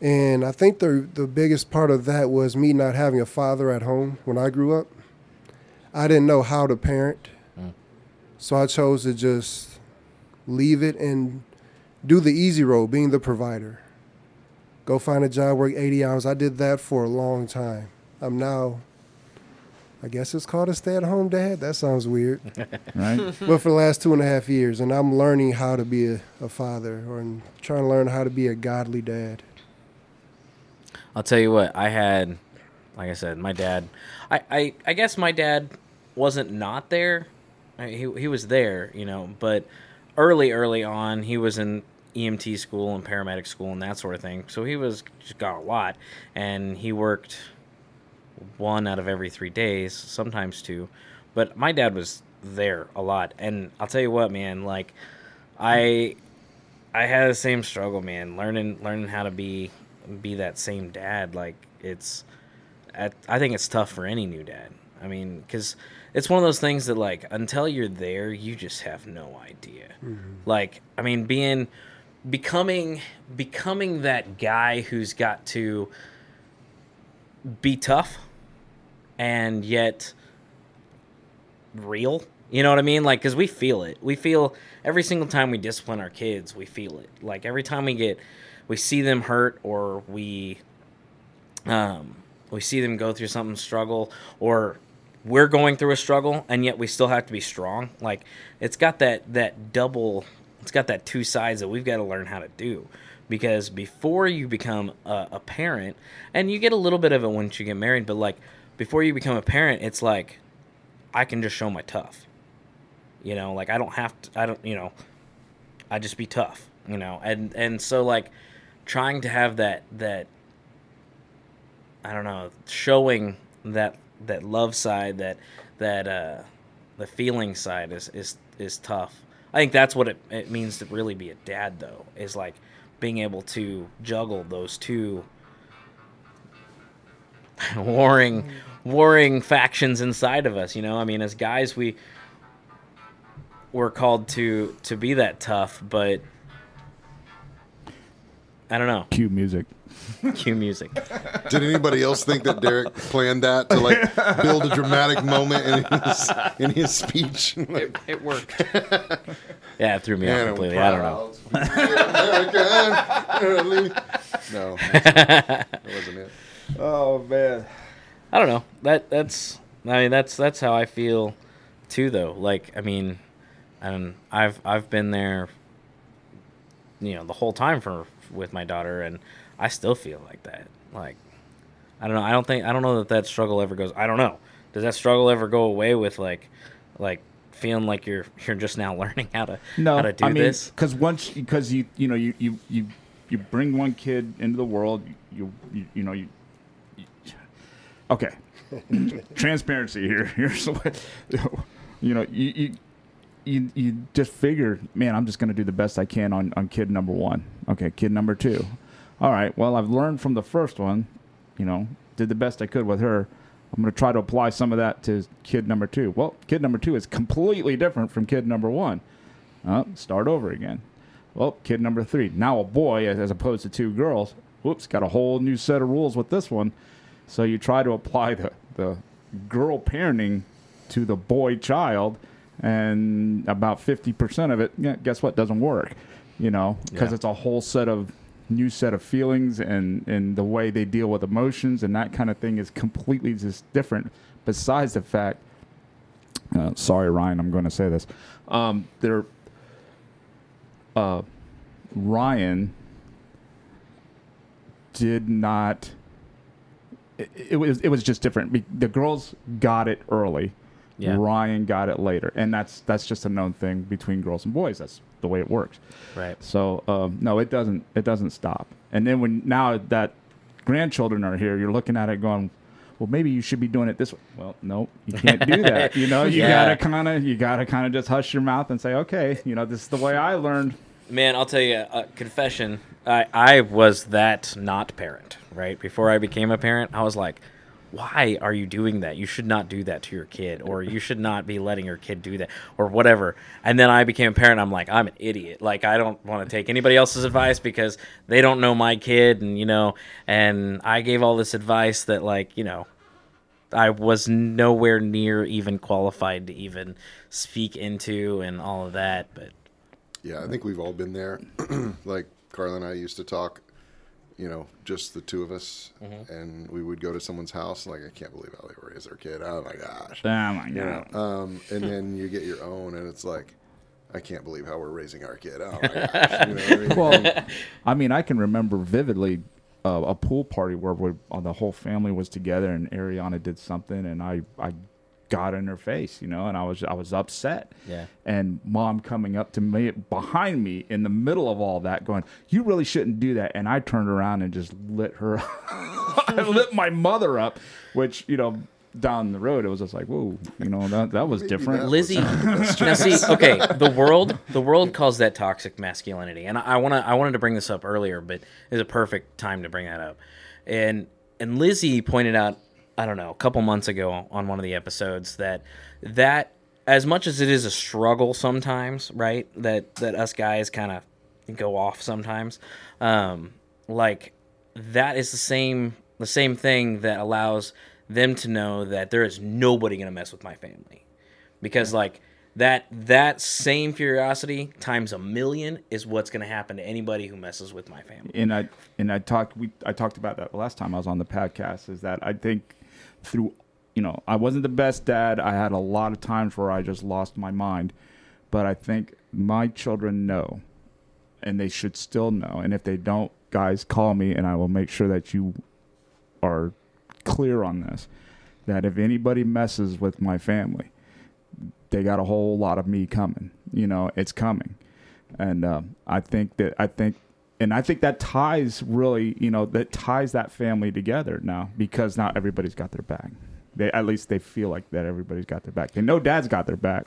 And I think the the biggest part of that was me not having a father at home when I grew up. I didn't know how to parent. Mm. So I chose to just leave it and do the easy role, being the provider. Go find a job, work 80 hours. I did that for a long time. I'm now I guess it's called a stay-at-home dad. That sounds weird. right? but for the last two and a half years, and I'm learning how to be a, a father, or I'm trying to learn how to be a godly dad. I'll tell you what, I had, like I said, my dad. I, I, I guess my dad wasn't not there. I- He, he was there, you know, but early, early on, he was in EMT school and paramedic school and that sort of thing. So he was just got a lot, and he worked one out of every three days, sometimes two. But my dad was there a lot, and I'll tell you what, man, like I I had the same struggle, man. Learning learning how to be be that same dad, like it's I, I think it's tough for any new dad. I mean, because it's one of those things that like until you're there, you just have no idea. Mm-hmm. Like, I mean, being becoming becoming that guy who's got to be tough and yet real. You know what I mean? Like, because we feel it. We feel every single time we discipline our kids, we feel it. Like every time we get, we see them hurt or we, um, we see them go through something struggle or we're going through a struggle and yet we still have to be strong. Like it's got that that double. It's got that two sides that we've got to learn how to do. Because before you become a, a parent, and you get a little bit of it once you get married, but like before you become a parent, it's like I can just show my tough. You know, like I don't have to. I don't. You know, I just be tough. You know, and and so like trying to have that that I don't know, showing that that love side, that that uh, the feeling side is is is tough. I think that's what it, it means to really be a dad, though, is like being able to juggle those two warring warring factions inside of us. You know, I mean, as guys, we we're called to to be that tough, but I don't know. Cue music. Cue music. Did anybody else think that Derek planned that to like build a dramatic moment in his in his speech? It, it worked. Yeah, it threw me off completely. I don't know. American. No, that wasn't it. Oh man. I don't know. That that's I mean that's that's how I feel too though. Like I mean, and I've I've been there you know the whole time for with my daughter and I still feel like that. Like I don't know. I don't think I don't know that that struggle ever goes. I don't know. Does that struggle ever go away with like like feeling like you're you're just now learning how to No, how to do I mean, this? because once because you you know you you you you bring one kid into the world, you you, you know you, you okay, transparency here. Here's what you know you. you you, you just figure, man, I'm just going to do the best I can on, on kid number one. Okay, kid number two. All right, well, I've learned from the first one, you know, did the best I could with her. I'm going to try to apply some of that to kid number two. Well, kid number two is completely different from kid number one. Uh, start over again. Well, kid number three. Now a boy as opposed to two girls. Whoops, got a whole new set of rules with this one. So you try to apply the, the girl parenting to the boy child, and about 50% of it, yeah, guess what, doesn't work. You know, because Yeah. it's a whole set of new set of feelings and, and the way they deal with emotions and that kind of thing is completely just different. Besides the fact uh, sorry, Ryan, I'm going to say this. Um, there, uh, Ryan did not. It, it was it was just different. The girls got it early. Yeah. Ryan got it later, and that's that's just a known thing between girls and boys. That's the way it works. Right. So um, no, it doesn't. It doesn't stop. And then when now that grandchildren are here, you're looking at it going, well, maybe you should be doing it this way. Well, no, you can't do that. You know, you Yeah. gotta kind of, you gotta kind of just hush your mouth and say, okay, you know, this is the way I learned. Man, I'll tell you, a confession. I I was that not parent, right? Before I became a parent, I was like, why are you doing that? You should not do that to your kid, or you should not be letting your kid do that, or whatever. And then I became a parent. I'm like, I'm an idiot. Like I don't want to take anybody else's advice because they don't know my kid, and you know. And I gave all this advice that, like, you know, I was nowhere near even qualified to even speak into, and all of that. But Yeah, I think we've all been there. like Carla and I used to talk, you know, just the two of us, Mm-hmm. and we would go to someone's house. Like, I can't believe how they raised their kid. Oh my gosh. Oh my You god. know, um, and then you get your own, and it's like, I can't believe how we're raising our kid. Oh my gosh. You know I mean? Well, I mean, I can remember vividly uh, a pool party where we, uh, the whole family was together and Ariana did something, and I, I got in her face, you know, and I was I was upset. Yeah. And mom coming up to me behind me in the middle of all that, going, "You really shouldn't do that." And I turned around and just lit her. I lit my mother up, which you know. Down the road, it was just like, whoa, you know, that that was different. that- Lizzie, now see, okay, the world, the world calls that toxic masculinity, and I want to, I wanted to bring this up earlier, but it's a perfect time to bring that up. And and Lizzie pointed out, I don't know, a couple months ago on one of the episodes that that as much as it is a struggle sometimes, right? That that us guys kind of go off sometimes, um, like that is the same the same thing that allows them to know that there is nobody gonna mess with my family because like that that same curiosity times a million is what's going to happen to anybody who messes with my family and I and I talked we I talked about that the last time I was on the podcast is that I think through you know I wasn't the best dad. I had a lot of times where I just lost my mind. But I think my children know and they should still know. And if they don't guys call me and I will make sure that you are clear on this that if anybody messes with my family they got a whole lot of me coming. You know, it's coming, and um, I think that I think, and I think that ties really, you know, that ties that family together now because now everybody's got their back. They at least they feel like that everybody's got their back. They know Dad's got their back,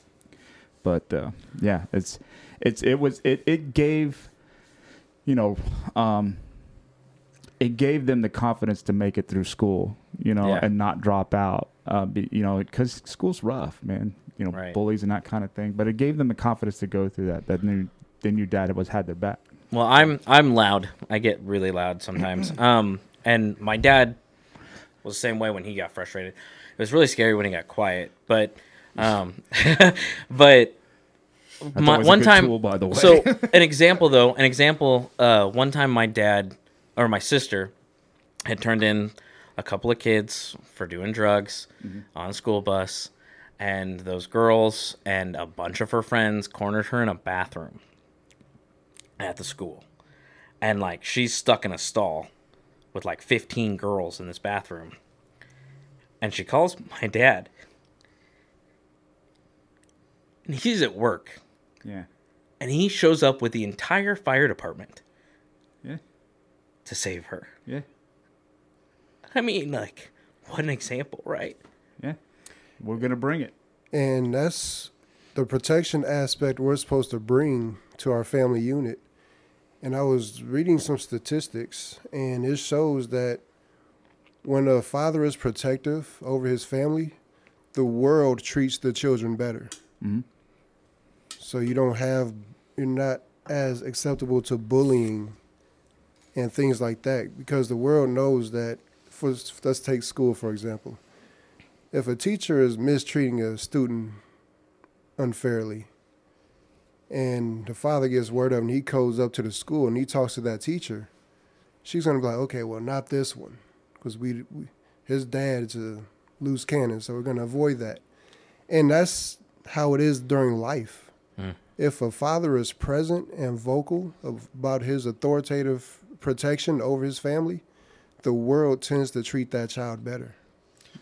but uh, yeah, it's it's it was it it gave, you know, um, it gave them the confidence to make it through school, you know, Yeah. and not drop out. Uh, be, you know, because school's rough, man. You know, Right. bullies and that kind of thing. But it gave them the confidence to go through that. That knew they knew dad was had their back. Well, I'm I'm loud. I get really loud sometimes. Um, and my dad was the same way when he got frustrated. It was really scary when he got quiet, but um, but my, one time. tool, by the way. So an example though, an example. Uh, one time my dad or my sister had turned in a couple of kids for doing drugs on a school bus, and those girls and a bunch of her friends cornered her in a bathroom at the school. And like she's stuck in a stall with like 15 girls in this bathroom. And she calls my dad. And he's at work. yeah, And he shows up with the entire fire department yeah, to save her. yeah, I mean, like, what an example, right? yeah. We're gonna bring it. And that's the protection aspect we're supposed to bring to our family unit. And I was reading some statistics, and it shows that when a father is protective over his family, the world treats the children better. Mhm. So you don't have, you're not as acceptable to bullying and things like that because the world knows that. For let's take school for example. If a teacher is mistreating a student unfairly, and the father gets word of it and he goes up to the school and he talks to that teacher, she's gonna be like, okay, well, not this one, because we, we his dad is a loose cannon, so we're gonna avoid that. And that's how it is during life. Mm. If a father is present and vocal about his authoritative protection over his family, the world tends to treat that child better.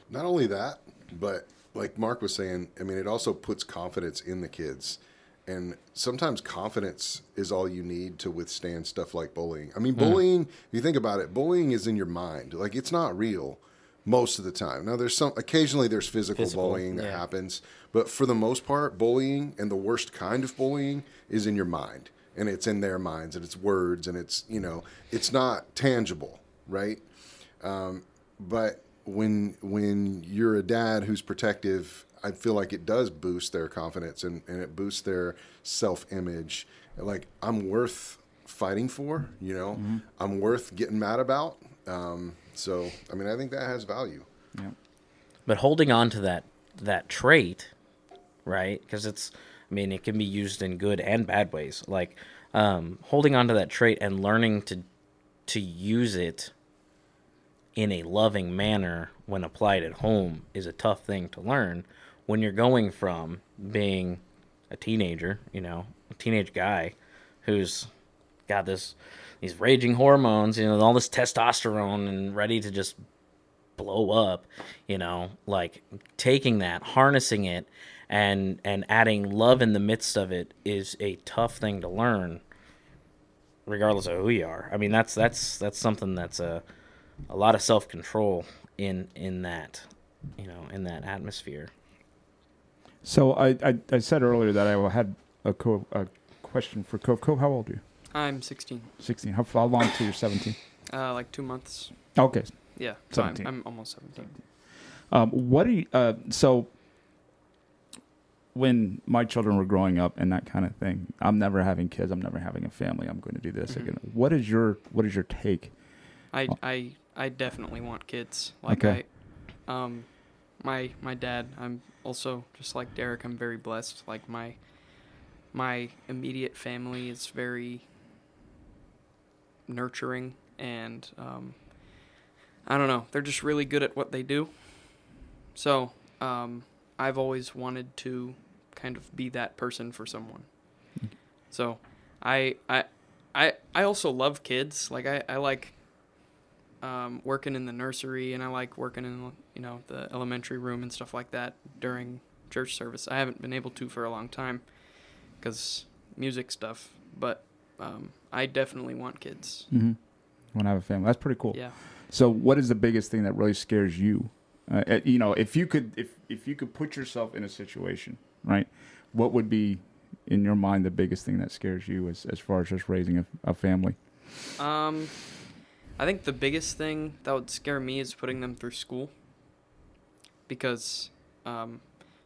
Not only that, but like Mark was saying, I mean, it also puts confidence in the kids. And sometimes confidence is all you need to withstand stuff like bullying. I mean, hmm. bullying, if you think about it, bullying is in your mind. Like, it's not real most of the time. Now, there's some, occasionally there's physical, Physical, bullying that yeah. happens. But for the most part, bullying and the worst kind of bullying is in your mind. And it's in their minds and it's words and it's, you know, it's not tangible, right? Um, but when when you're a dad who's protective, I feel like it does boost their confidence and, and it boosts their self image. Like I'm worth fighting for, you know, I'm worth getting mad about. Um, so I mean, I think that has value. Yeah. But holding on to that that trait, right? Because it's, I mean, it can be used in good and bad ways. Like um, holding on to that trait and learning to to use it in a loving manner when applied at home is a tough thing to learn when you're going from being a teenager, you know, a teenage guy who's got this these raging hormones, you know, all this testosterone and ready to just blow up, you know, like taking that, harnessing it and and adding love in the midst of it is a tough thing to learn regardless of who you are. I mean, that's that's that's something that's a a lot of self-control in in that, you know, in that atmosphere. So I, I, I said earlier that I had a, co- a question for Cove. Cove, how old are you? I'm 16. 16. How, how long till you're 17? Uh, like two months. Okay. Yeah, so I'm, 17. I'm almost 17. Um, what are you, uh, so when my children were growing up and that kind of thing, I'm never having kids. I'm never having a family. I'm going to do this Mhm. again. What is your, what is your take? I. I, I definitely want kids. Like Okay. I, um, my my dad. I'm also just like Derek. I'm very blessed. Like my my immediate family is very nurturing and um, I don't know. They're just really good at what they do. So um, I've always wanted to kind of be that person for someone. So I I I I also love kids. Like I I like um, working in the nursery and I like working in you know the elementary room and stuff like that during church service. I haven't been able to for a long time because music stuff, but um, I definitely want kids. Mm-hmm. Want to have a family? That's pretty cool. Yeah. So, what is the biggest thing that really scares you? Uh, uh, you know, if you could, if if you could put yourself in a situation, right? What would be in your mind the biggest thing that scares you as as far as just raising a, a family? Um, I think the biggest thing that would scare me is putting them through school because um,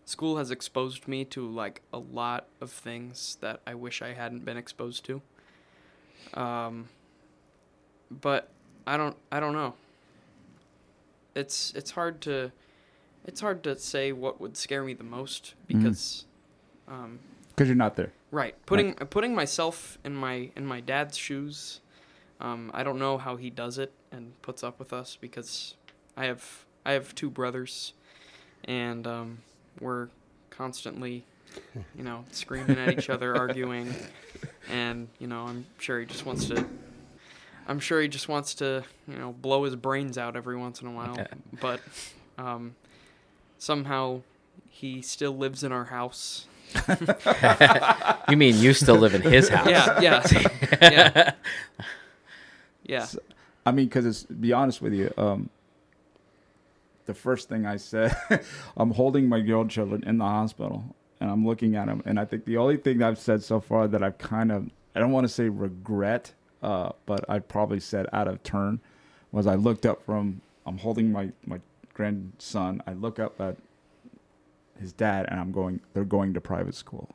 school has exposed me to like a lot of things that I wish I hadn't been exposed to. Um, but I don't I don't know. It's it's hard to it's hard to say what would scare me the most because um, Because you're not there. Right. Putting uh, putting myself in my in my dad's shoes. Um, I don't know how he does it and puts up with us because I have I have two brothers, and um, we're constantly, you know, screaming at each other, arguing, and you know I'm sure he just wants to. I'm sure he just wants to, you know, blow his brains out every once in a while, but um, somehow he still lives in our house. You mean you still live in his house? Yeah, yeah, yeah. Yeah. I mean, because it's be honest with you, um, the first thing I said, I'm holding my girl children in the hospital, and I'm looking at them, and I think the only thing I've said so far that I've kind of, I don't want to say regret, uh, but I probably said out of turn, was I looked up from, I'm holding my my grandson, I look up at his dad, and I'm going, they're going to private school.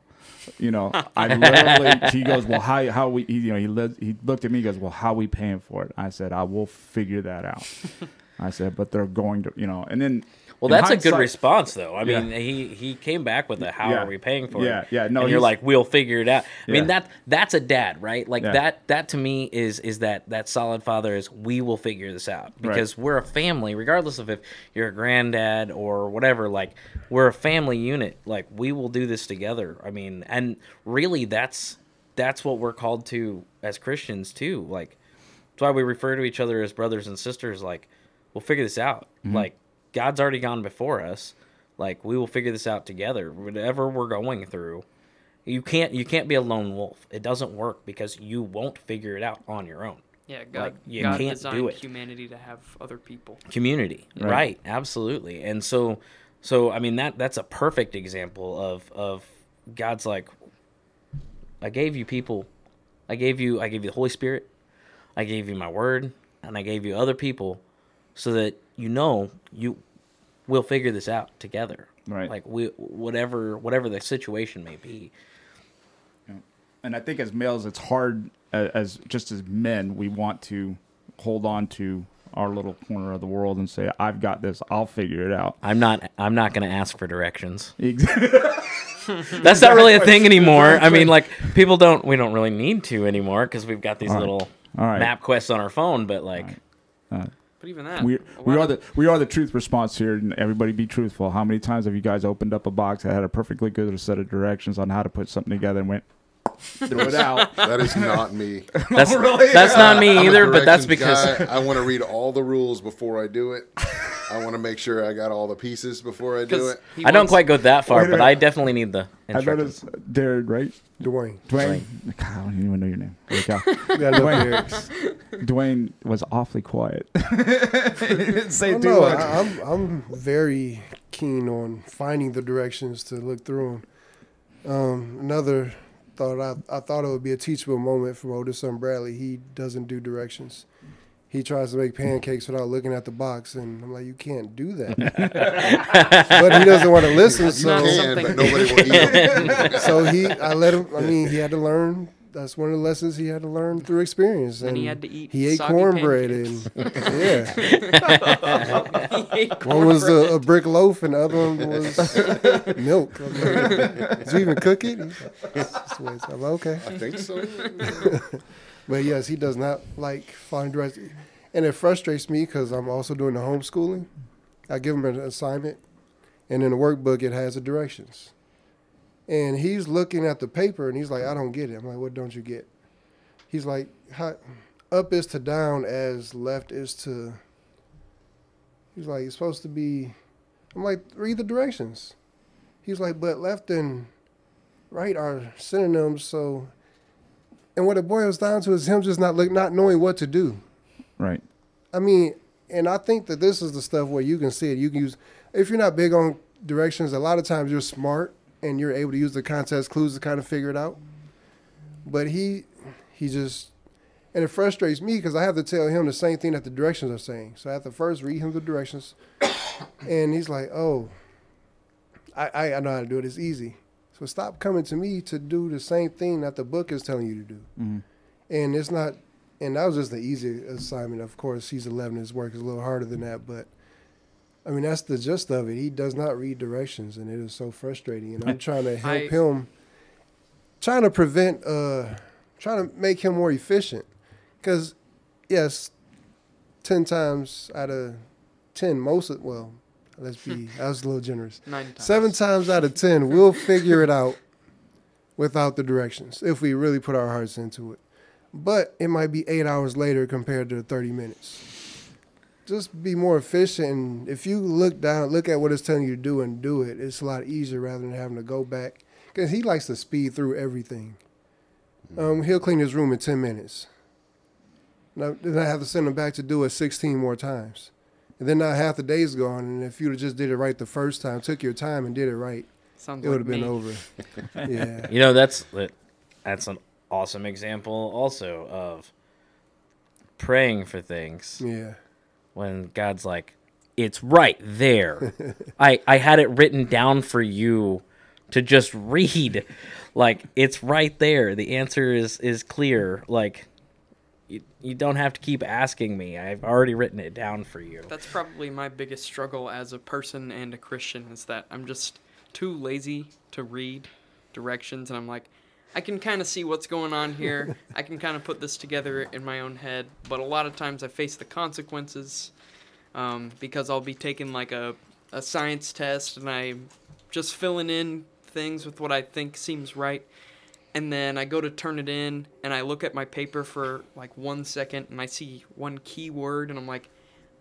You know, I literally. He goes, "Well, how how we?" He, you know, he he looked at me. He goes, "Well, how we paying for it?" I said, "I will figure that out." I said, "But they're going to, you know." And then, Well, that's a good response, though. I Yeah. mean, he he came back with a "How Yeah. are we paying for Yeah, it?" yeah, yeah. no, and you're like, "We'll figure it out." I mean, that that's a dad, right? Like that that to me is is that that solid father is we will figure this out because we're a family, regardless of if you're a granddad or whatever. Like we're a family unit. Like we will do this together. I mean, and really, that's that's what we're called to as Christians too. Like that's why we refer to each other as brothers and sisters. Like, we'll figure this out. Like, God's already gone before us. Like, we will figure this out together. Whatever we're going through, you can't you can't be a lone wolf. It doesn't work because you won't figure it out on your own. Yeah, God, Like, you God can't designed do it. humanity to have other people. Community, Right. right? Absolutely. And so, so I mean that that's a perfect example of of God's like, I gave you people, I gave you I gave you the Holy Spirit, I gave you my word, and I gave you other people, so that you know you we'll figure this out together. Right. Like we whatever whatever the situation may be. and I think as males, it's hard as, as just as men, we want to hold on to our little corner of the world and say, "I've got this. I'll figure it out." I'm not I'm not going to ask for directions. Exactly. That's not really a thing anymore. I mean, like people don't we don't really need to anymore because we've got these All right. little All right. map quests on our phone. But like, But even that, we we are the we are the truth response here, and everybody be truthful. How many times have you guys opened up a box that had a perfectly good set of directions on how to put something together and went threw it out? That is not me. that's really? that's not me I'm either. But that's because guy. I want to read all the rules before I do it. I want to make sure I got all the pieces before I do it. he I don't quite go that far. Wait But. I definitely need the I instructions. noticed Darren, right? Dwayne. Dwayne. God, I don't even know your name. Holy. You gotta know lyrics. Dwayne was awfully quiet. he didn't say too much. I, I'm I'm very keen on finding the directions to look through them. Um, another thought I, I thought it would be a teachable moment from oldest son Bradley. He doesn't do directions. He tries to make pancakes without looking at the box, and I'm like, you can't do that. but he doesn't want to listen, You so can, but nobody will eat so he I let him. I mean, he had to learn. That's one of the lessons he had to learn through experience. And he had to eat He ate soggy cornbread and yeah. He ate One was a, a brick loaf, and the other one was milk. I'm like, Did you even cook it? Like, "It's just the way it's-" I'm okay. I think so. But yes, he does not like finding directions. And it frustrates me because I'm also doing the homeschooling. I give him an assignment, and in the workbook, it has the directions. And he's looking at the paper, and he's like, I don't get it. I'm like, what don't you get? He's like, How, up is to down as left is to. He's like, it's supposed to be. I'm like, read the directions. He's like, but left and right are synonyms. So, and what it boils down to is him just not look, not knowing what to do. Right. I mean, and I think that this is the stuff where you can see it. You can use if you're not big on directions. A lot of times you're smart and you're able to use the context clues to kind of figure it out. But he, he just, and it frustrates me because I have to tell him the same thing that the directions are saying. So I have to first read him the directions, and he's like, "Oh, I, I, I know how to do it. It's easy." So stop coming to me to do the same thing that the book is telling you to do. Mhm. And it's not, and that was just the easy assignment. Of course, he's 11. His work is a little harder than that, but I mean that's the gist of it. He does not read directions, and it is so frustrating. And I'm trying to help I- him, trying to prevent, uh, trying to make him more efficient. Because yes, ten times out of ten, most of well, let's be, I was a little generous. Nine times. Seven times out of ten, we'll figure it out without the directions if we really put our hearts into it. But it might be eight hours later compared to 30 minutes. Just be more efficient. And if you look down, look at what it's telling you to do and do it, it's a lot easier rather than having to go back. Because he likes to speed through everything. Um, he'll clean his room in 10 minutes. Now, then I have to send him back to do it 16 more times. And then now half the day's gone. And if you'd just did it right the first time, took your time and did it right, Sounds it would like have been me. over. yeah. You know, that's that's an awesome example also of praying for things Yeah. When God's like, "It's right there." I I had it written down for you to just read. Like it's right there. The answer is is clear. Like you, you don't have to keep asking me. I've already written it down for you. That's probably my biggest struggle as a person and a Christian is that I'm just too lazy to read directions and I'm like I can kind of see what's going on here. I can kind of put this together in my own head, but a lot of times I face the consequences um, because I'll be taking like a, a science test and I'm just filling in things with what I think seems right. And then I go to turn it in and I look at my paper for like one second and I see one keyword and I'm like,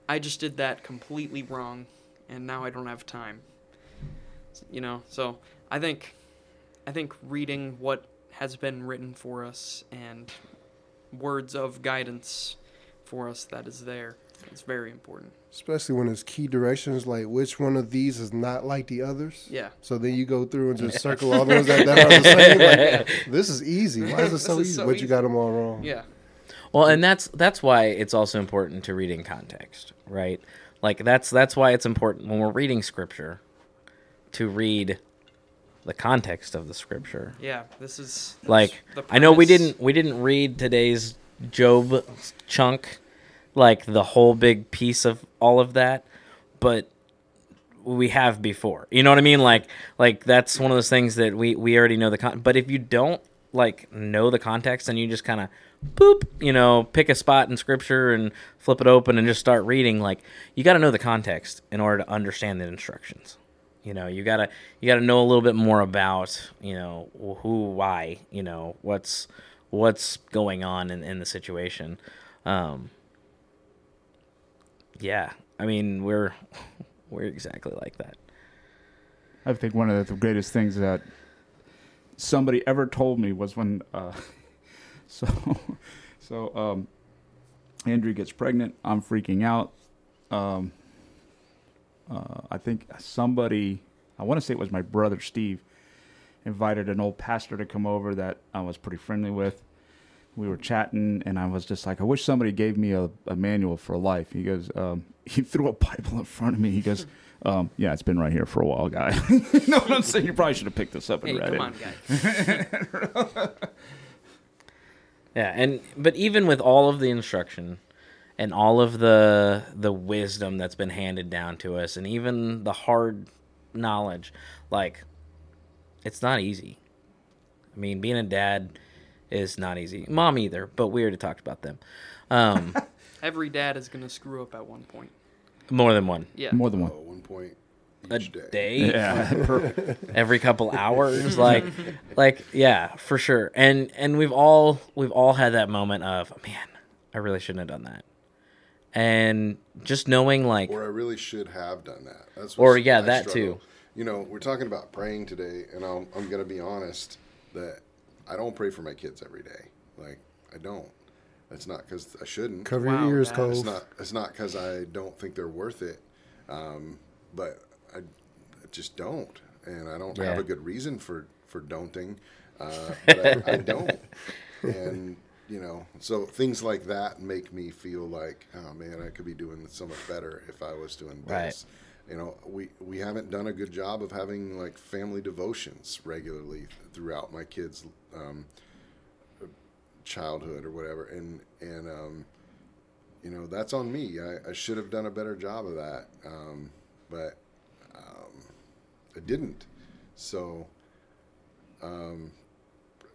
I just did that completely wrong and now I don't have time. You know, so I think I think reading what has been written for us and words of guidance for us that is there. It's very important. Especially when it's key directions, like which one of these is not like the others. Yeah. So then you go through and just circle all the ones that, that are the same. Like, this is easy. Why is it so is easy? so but easy. you got them all wrong. Yeah. Well, and that's that's why it's also important to read in context, right? Like that's that's why it's important when we're reading scripture to read the context of the scripture. Yeah, this is Like the I know we didn't we didn't read today's Job chunk, like the whole big piece of all of that, but we have before. You know what I mean? Like like that's one of those things that we we already know the con. But if you don't like know the context and you just kind of boop, you know, pick a spot in scripture and flip it open and just start reading, like you got to know the context in order to understand the instructions. You know, you gotta you gotta know a little bit more about you know who, why, you know what's what's going on in, in the situation. Um, yeah, I mean we're we're exactly like that. I think one of the greatest things that somebody ever told me was when, uh, so, so um, Andrea gets pregnant. I'm freaking out. Um, uh, I think somebody, I want to say it was my brother Steve, invited an old pastor to come over that I was pretty friendly with. We were chatting, and I was just like, I wish somebody gave me a, a manual for life. He goes, um, he threw a Bible in front of me. He goes, um, yeah, it's been right here for a while, guy. you know what I'm saying? You probably should have picked this up and Hey, read come it. on, guys. Yeah, and but even with all of the instruction and all of the the wisdom that's been handed down to us and even the hard knowledge, like it's not easy. I mean, being a dad is not easy. Mom either, but we already talked about them. Um, Every dad is gonna screw up at one point. more than one. Yeah. More than one. Oh, one point A day. day. Yeah. every couple hours like like yeah for sure and and we've all we've all had that moment of man i really shouldn't have done that and just knowing like Or I really should have done that. That's Or, yeah, I that struggle. too. you know, we're talking about praying today, and I'm, I'm going to be honest that I don't pray for my kids every day. Like, I don't. It's not because I shouldn't. Cover Wow, your ears, that Cole. It's not. It's not because I don't think they're worth it, um, but I, I just don't, and I don't have a good reason for for don'ting, uh, but I, I don't, and you know, so things like that make me feel like, oh man, I could be doing so much better if I was doing Right. this. You know, we we haven't done a good job of having like family devotions regularly throughout my kids' um, childhood or whatever, and and um, you know that's on me. I, I should have done a better job of that, um, but um, I didn't. So um,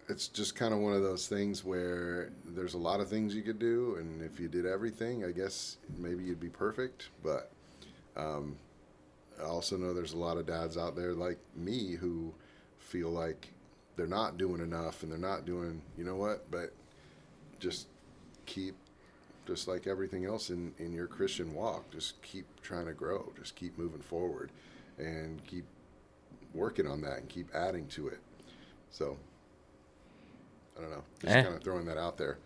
it's just kind of one of those things where there's a lot of things you could do, and if you did everything, I guess maybe you'd be perfect. But um, I also know there's a lot of dads out there like me who feel like they're not doing enough and they're not doing, you know what, but just keep just like everything else in, in your Christian walk, just keep trying to grow, just keep moving forward and keep working on that and keep adding to it. So I don't know. Just Eh. kind of throwing that out there.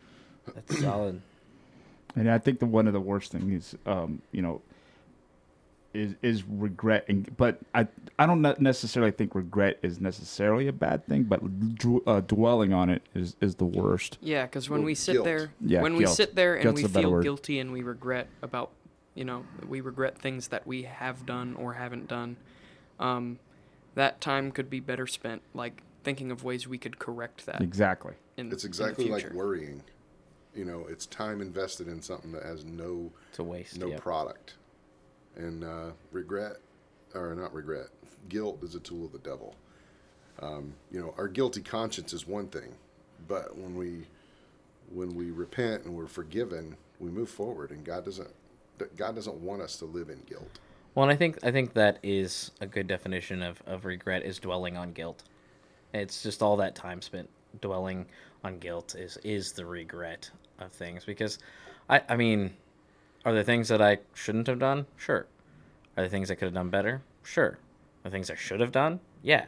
That's solid. And I think the one of the worst things is, um, you know, is is regret. And but I I don't necessarily think regret is necessarily a bad thing, but dw- uh, dwelling on it is is the worst. Yeah, because when Well, we sit guilt. there, Yeah, when we guilt. sit there and Guilt's we feel guilty and we regret about, you know, we regret things that we have done or haven't done, um, that time could be better spent like thinking of ways we could correct that. Exactly. In, It's exactly like worrying. You know, it's time invested in something that has no It's a waste. no yep. product. And uh, regret, or not regret, guilt is a tool of the devil. Um, you know, our guilty conscience is one thing, but when we when we repent and we're forgiven, we move forward, and God doesn't God doesn't want us to live in guilt. Well, and I think I think that is a good definition of, of regret is dwelling on guilt. It's just all that time spent dwelling on guilt is is the regret of things because I I mean are there things that I shouldn't have done? Sure. Are there things I could have done better? Sure. Are there things I should have done? Yeah.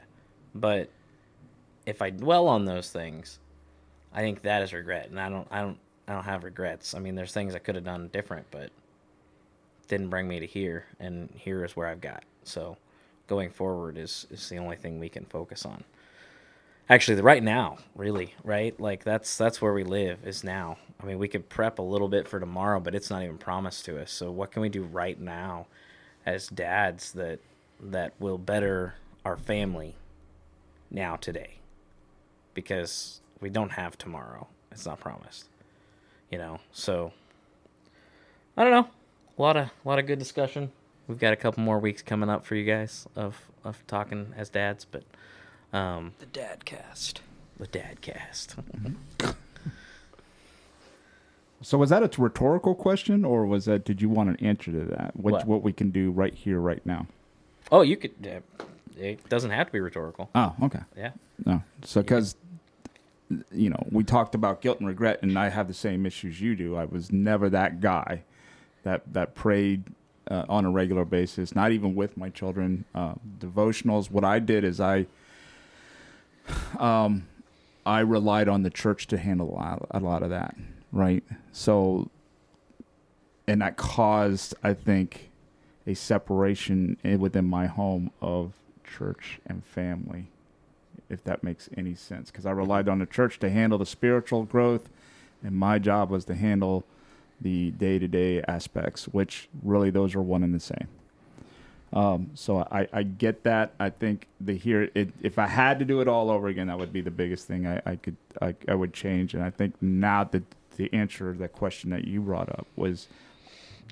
But if I dwell on those things, I think that is regret. And I don't I don't I don't have regrets. I mean there's things I could have done different, but didn't bring me to here and here is where I've got. So going forward is is the only thing we can focus on. Actually, the right now, really, right? Like that's that's where we live is now. I mean, we could prep a little bit for tomorrow, but it's not even promised to us. So what can we do right now as dads that that will better our family now today? Because we don't have tomorrow. It's not promised. You know. So I don't know a lot of a lot of good discussion. We've got a couple more weeks coming up for you guys of of talking as dads, but um, the dad cast. the dad cast. So was that a rhetorical question, or was that? Did you want an answer to that? What What? what we can do right here, right now? oh, you could. Uh, it doesn't have to be rhetorical. Oh, okay. Yeah. No, so because you know we talked about guilt and regret, and I have the same issues you do. I was never that guy that that prayed uh, on a regular basis, not even with my children. Uh, devotionals. What I did is I um I relied on the church to handle a lot, a lot of that, right? So, and that caused, I think, a separation within my home of church and family if that makes any sense. Because I relied on the church to handle the spiritual growth, and my job was to handle the day to day aspects, which really those are one and the same. Um, so I, I get that. I think the here it, if I had to do it all over again, that would be the biggest thing I, I could I, I would change. And I think now that the answer to that question that you brought up was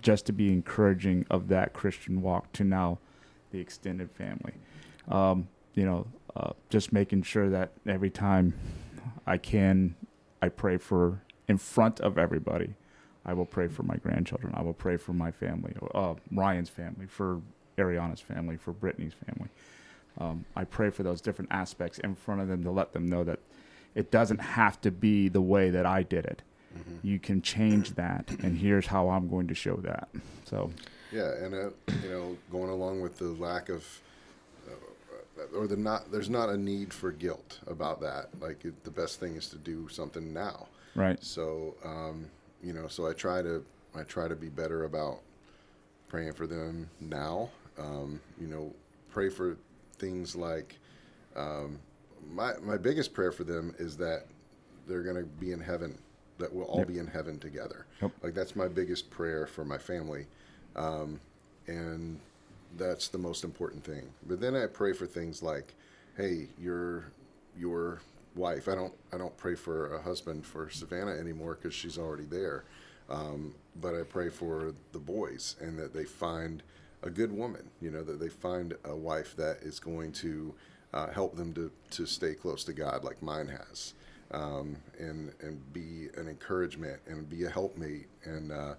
just to be encouraging of that Christian walk to now the extended family. Um, you know, uh, just making sure that every time I can, I pray for in front of everybody. I will pray for my grandchildren. I will pray for my family, uh, Ryan's family, for Ariana's family, for Brittany's family. Um, I pray for those different aspects in front of them to let them know that it doesn't have to be the way that I did it. You can change that, and here's how I'm going to show that. So, Yeah, and uh, you know, going along with the lack of uh, or the not there's not a need for guilt about that. Like it, the best thing is to do something now. Right. So um, you know, so I try to I try to be better about praying for them now. Um, you know, pray for things like um, my my biggest prayer for them is that they're going to be in heaven. That we'll all Yep. be in heaven together. Yep. Like that's my biggest prayer for my family, um, and that's the most important thing. But then I pray for things like, hey, your your wife. I don't I don't pray for a husband for Savannah anymore because she's already there. Um, but I pray for the boys and that they find a good woman. You know that they find a wife that is going to uh, help them to to stay close to God, like mine has. Um, and and be an encouragement and be a helpmate and uh,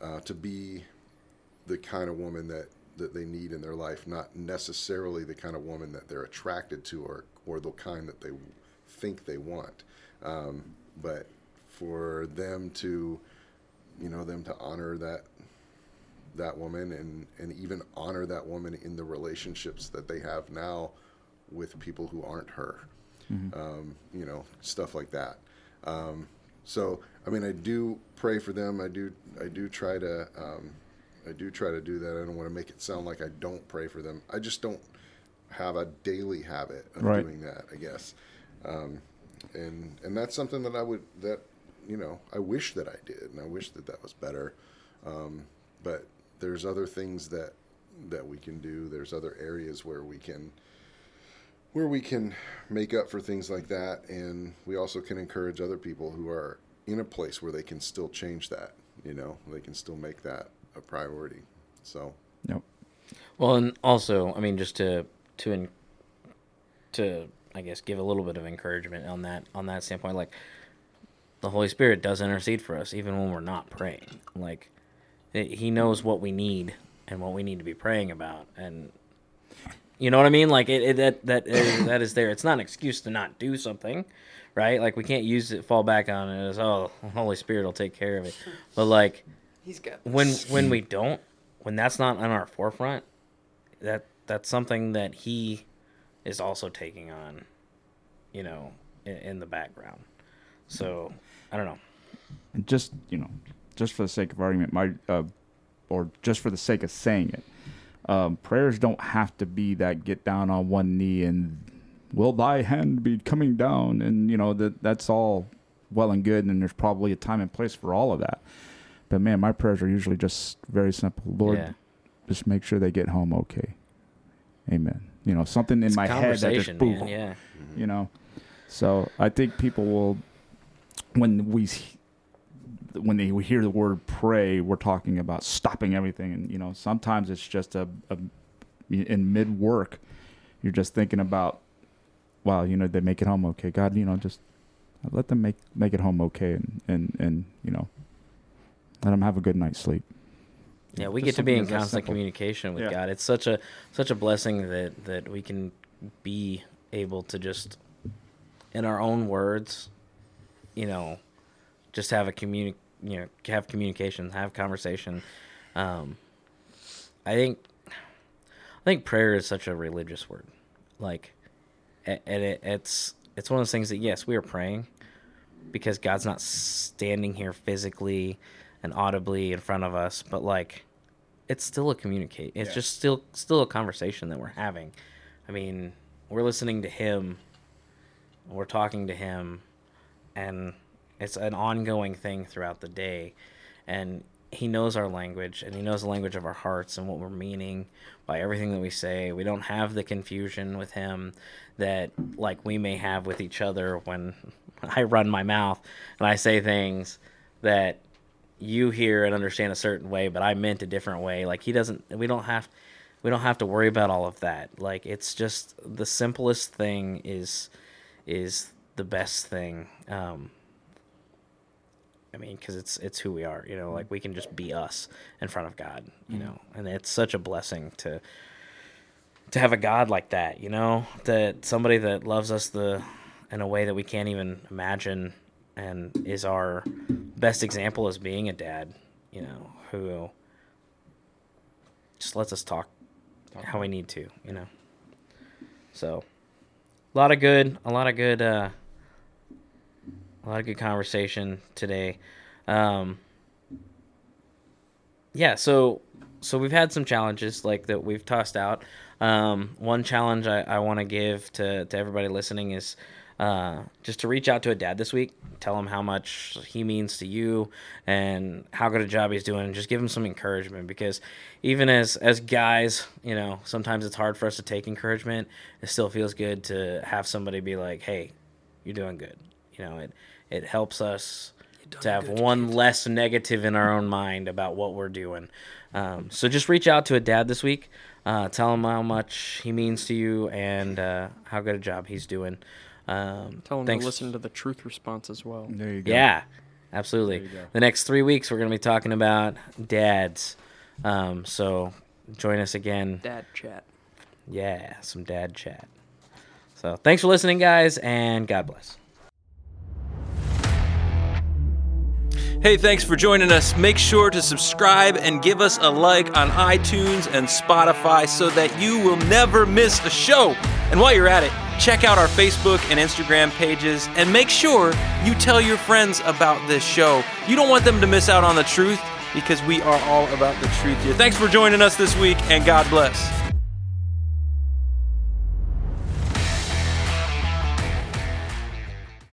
uh, to be the kind of woman that, that they need in their life, not necessarily the kind of woman that they're attracted to or, or the kind that they think they want. Um, but for them to, you know, them to honor that that woman and, and even honor that woman in the relationships that they have now with people who aren't her. Um, you know, stuff like that. Um, so, I mean, I do pray for them. I do, I do try to, um, I do try to do that. I don't want to make it sound like I don't pray for them. I just don't have a daily habit of Right. doing that. I guess, um, and and that's something that I would that you know I wish that I did, and I wish that that was better. Um, but there's other things that that we can do. There's other areas where we can where we can make up for things like that, and we also can encourage other people who are in a place where they can still change that. You know, they can still make that a priority. So, Yep. Well, and also, I mean, just to to en- to I guess give a little bit of encouragement on that on that standpoint, like the Holy Spirit does intercede for us even when we're not praying. Like it, He knows what we need and what we need to be praying about, and you know what I mean. Like it, it that that is, that is there. It's not an excuse to not do something, right? Like we can't use it fall back on it as oh, Holy Spirit will take care of it, but like He's got when when we don't when that's not on our forefront that that's something that he is also taking on you know in, in the background so i don't know And just you know, just for the sake of argument, my uh, or just for the sake of saying it, um, prayers don't have to be that get down on one knee and will thy hand be coming down, and you know that that's all well and good, and there's probably a time and place for all of that. But man, my prayers are usually just very simple. Lord, yeah just make sure they get home okay. Amen. You know, something in it's my head that just boom, man yeah you know so i think people will when we when they hear the word pray we're talking about stopping everything. And you know sometimes it's just a, a in mid work you're just thinking about wow you know they make it home okay. God you know just let them make make it home okay and and and you know let them have a good night's sleep. Yeah we Just get to be in constant communication with Yeah. god. It's such a such a blessing that that we can be able to just in our own words you know just have a communi- you know have communication have conversation. Um i think i think prayer is such a religious word. Like and it, it's it's one of those things that yes we are praying because god's not standing here physically and audibly in front of us but like it's still a communicate it's Yeah. just still still a conversation that we're having. I mean we're listening to him we're talking to him and it's an ongoing thing throughout the day. And he knows our language and he knows the language of our hearts and what we're meaning by everything that we say. We don't have the confusion with him that like we may have with each other when i run my mouth and i say things that you hear and understand a certain way but i meant a different way. Like he doesn't we don't have we don't have to worry about all of that. Like it's just the simplest thing is is the best thing. Um i mean because it's it's who we are you know like we can just be us in front of god you know? And it's such a blessing to to have a god like that you know? That somebody that loves us the in a way that we can't even imagine and is our best example as being a dad you know who just lets us talk how we need to you know? So, a lot of good, a lot of good, uh, a lot of good conversation today. Um, yeah, so so we've had some challenges like that we've tossed out. Um, one challenge I, I want to give to to everybody listening is uh, just to reach out to a dad this week, tell him how much he means to you and how good a job he's doing, and just give him some encouragement because even as as guys, you know, sometimes it's hard for us to take encouragement. It still feels good to have somebody be like, "Hey, you're doing good." You know, it it helps us to have one less negative in our own mind about what we're doing. Um, so just reach out to a dad this week. Uh, tell him how much he means to you and uh, how good a job he's doing. Um, Tell him thanks- to listen to the truth response as well. There you go. Yeah, absolutely. There you go. The next three weeks, we're going to be talking about dads. Um, so join us again. Dad chat. Yeah, some dad chat. So thanks for listening, guys, and God bless. Hey, thanks for joining us. Make sure to subscribe and give us a like on iTunes and Spotify so that you will never miss a show. And while you're at it, check out our Facebook and Instagram pages and make sure you tell your friends about this show. You don't want them to miss out on the truth because we are all about the truth here. Thanks for joining us this week and God bless.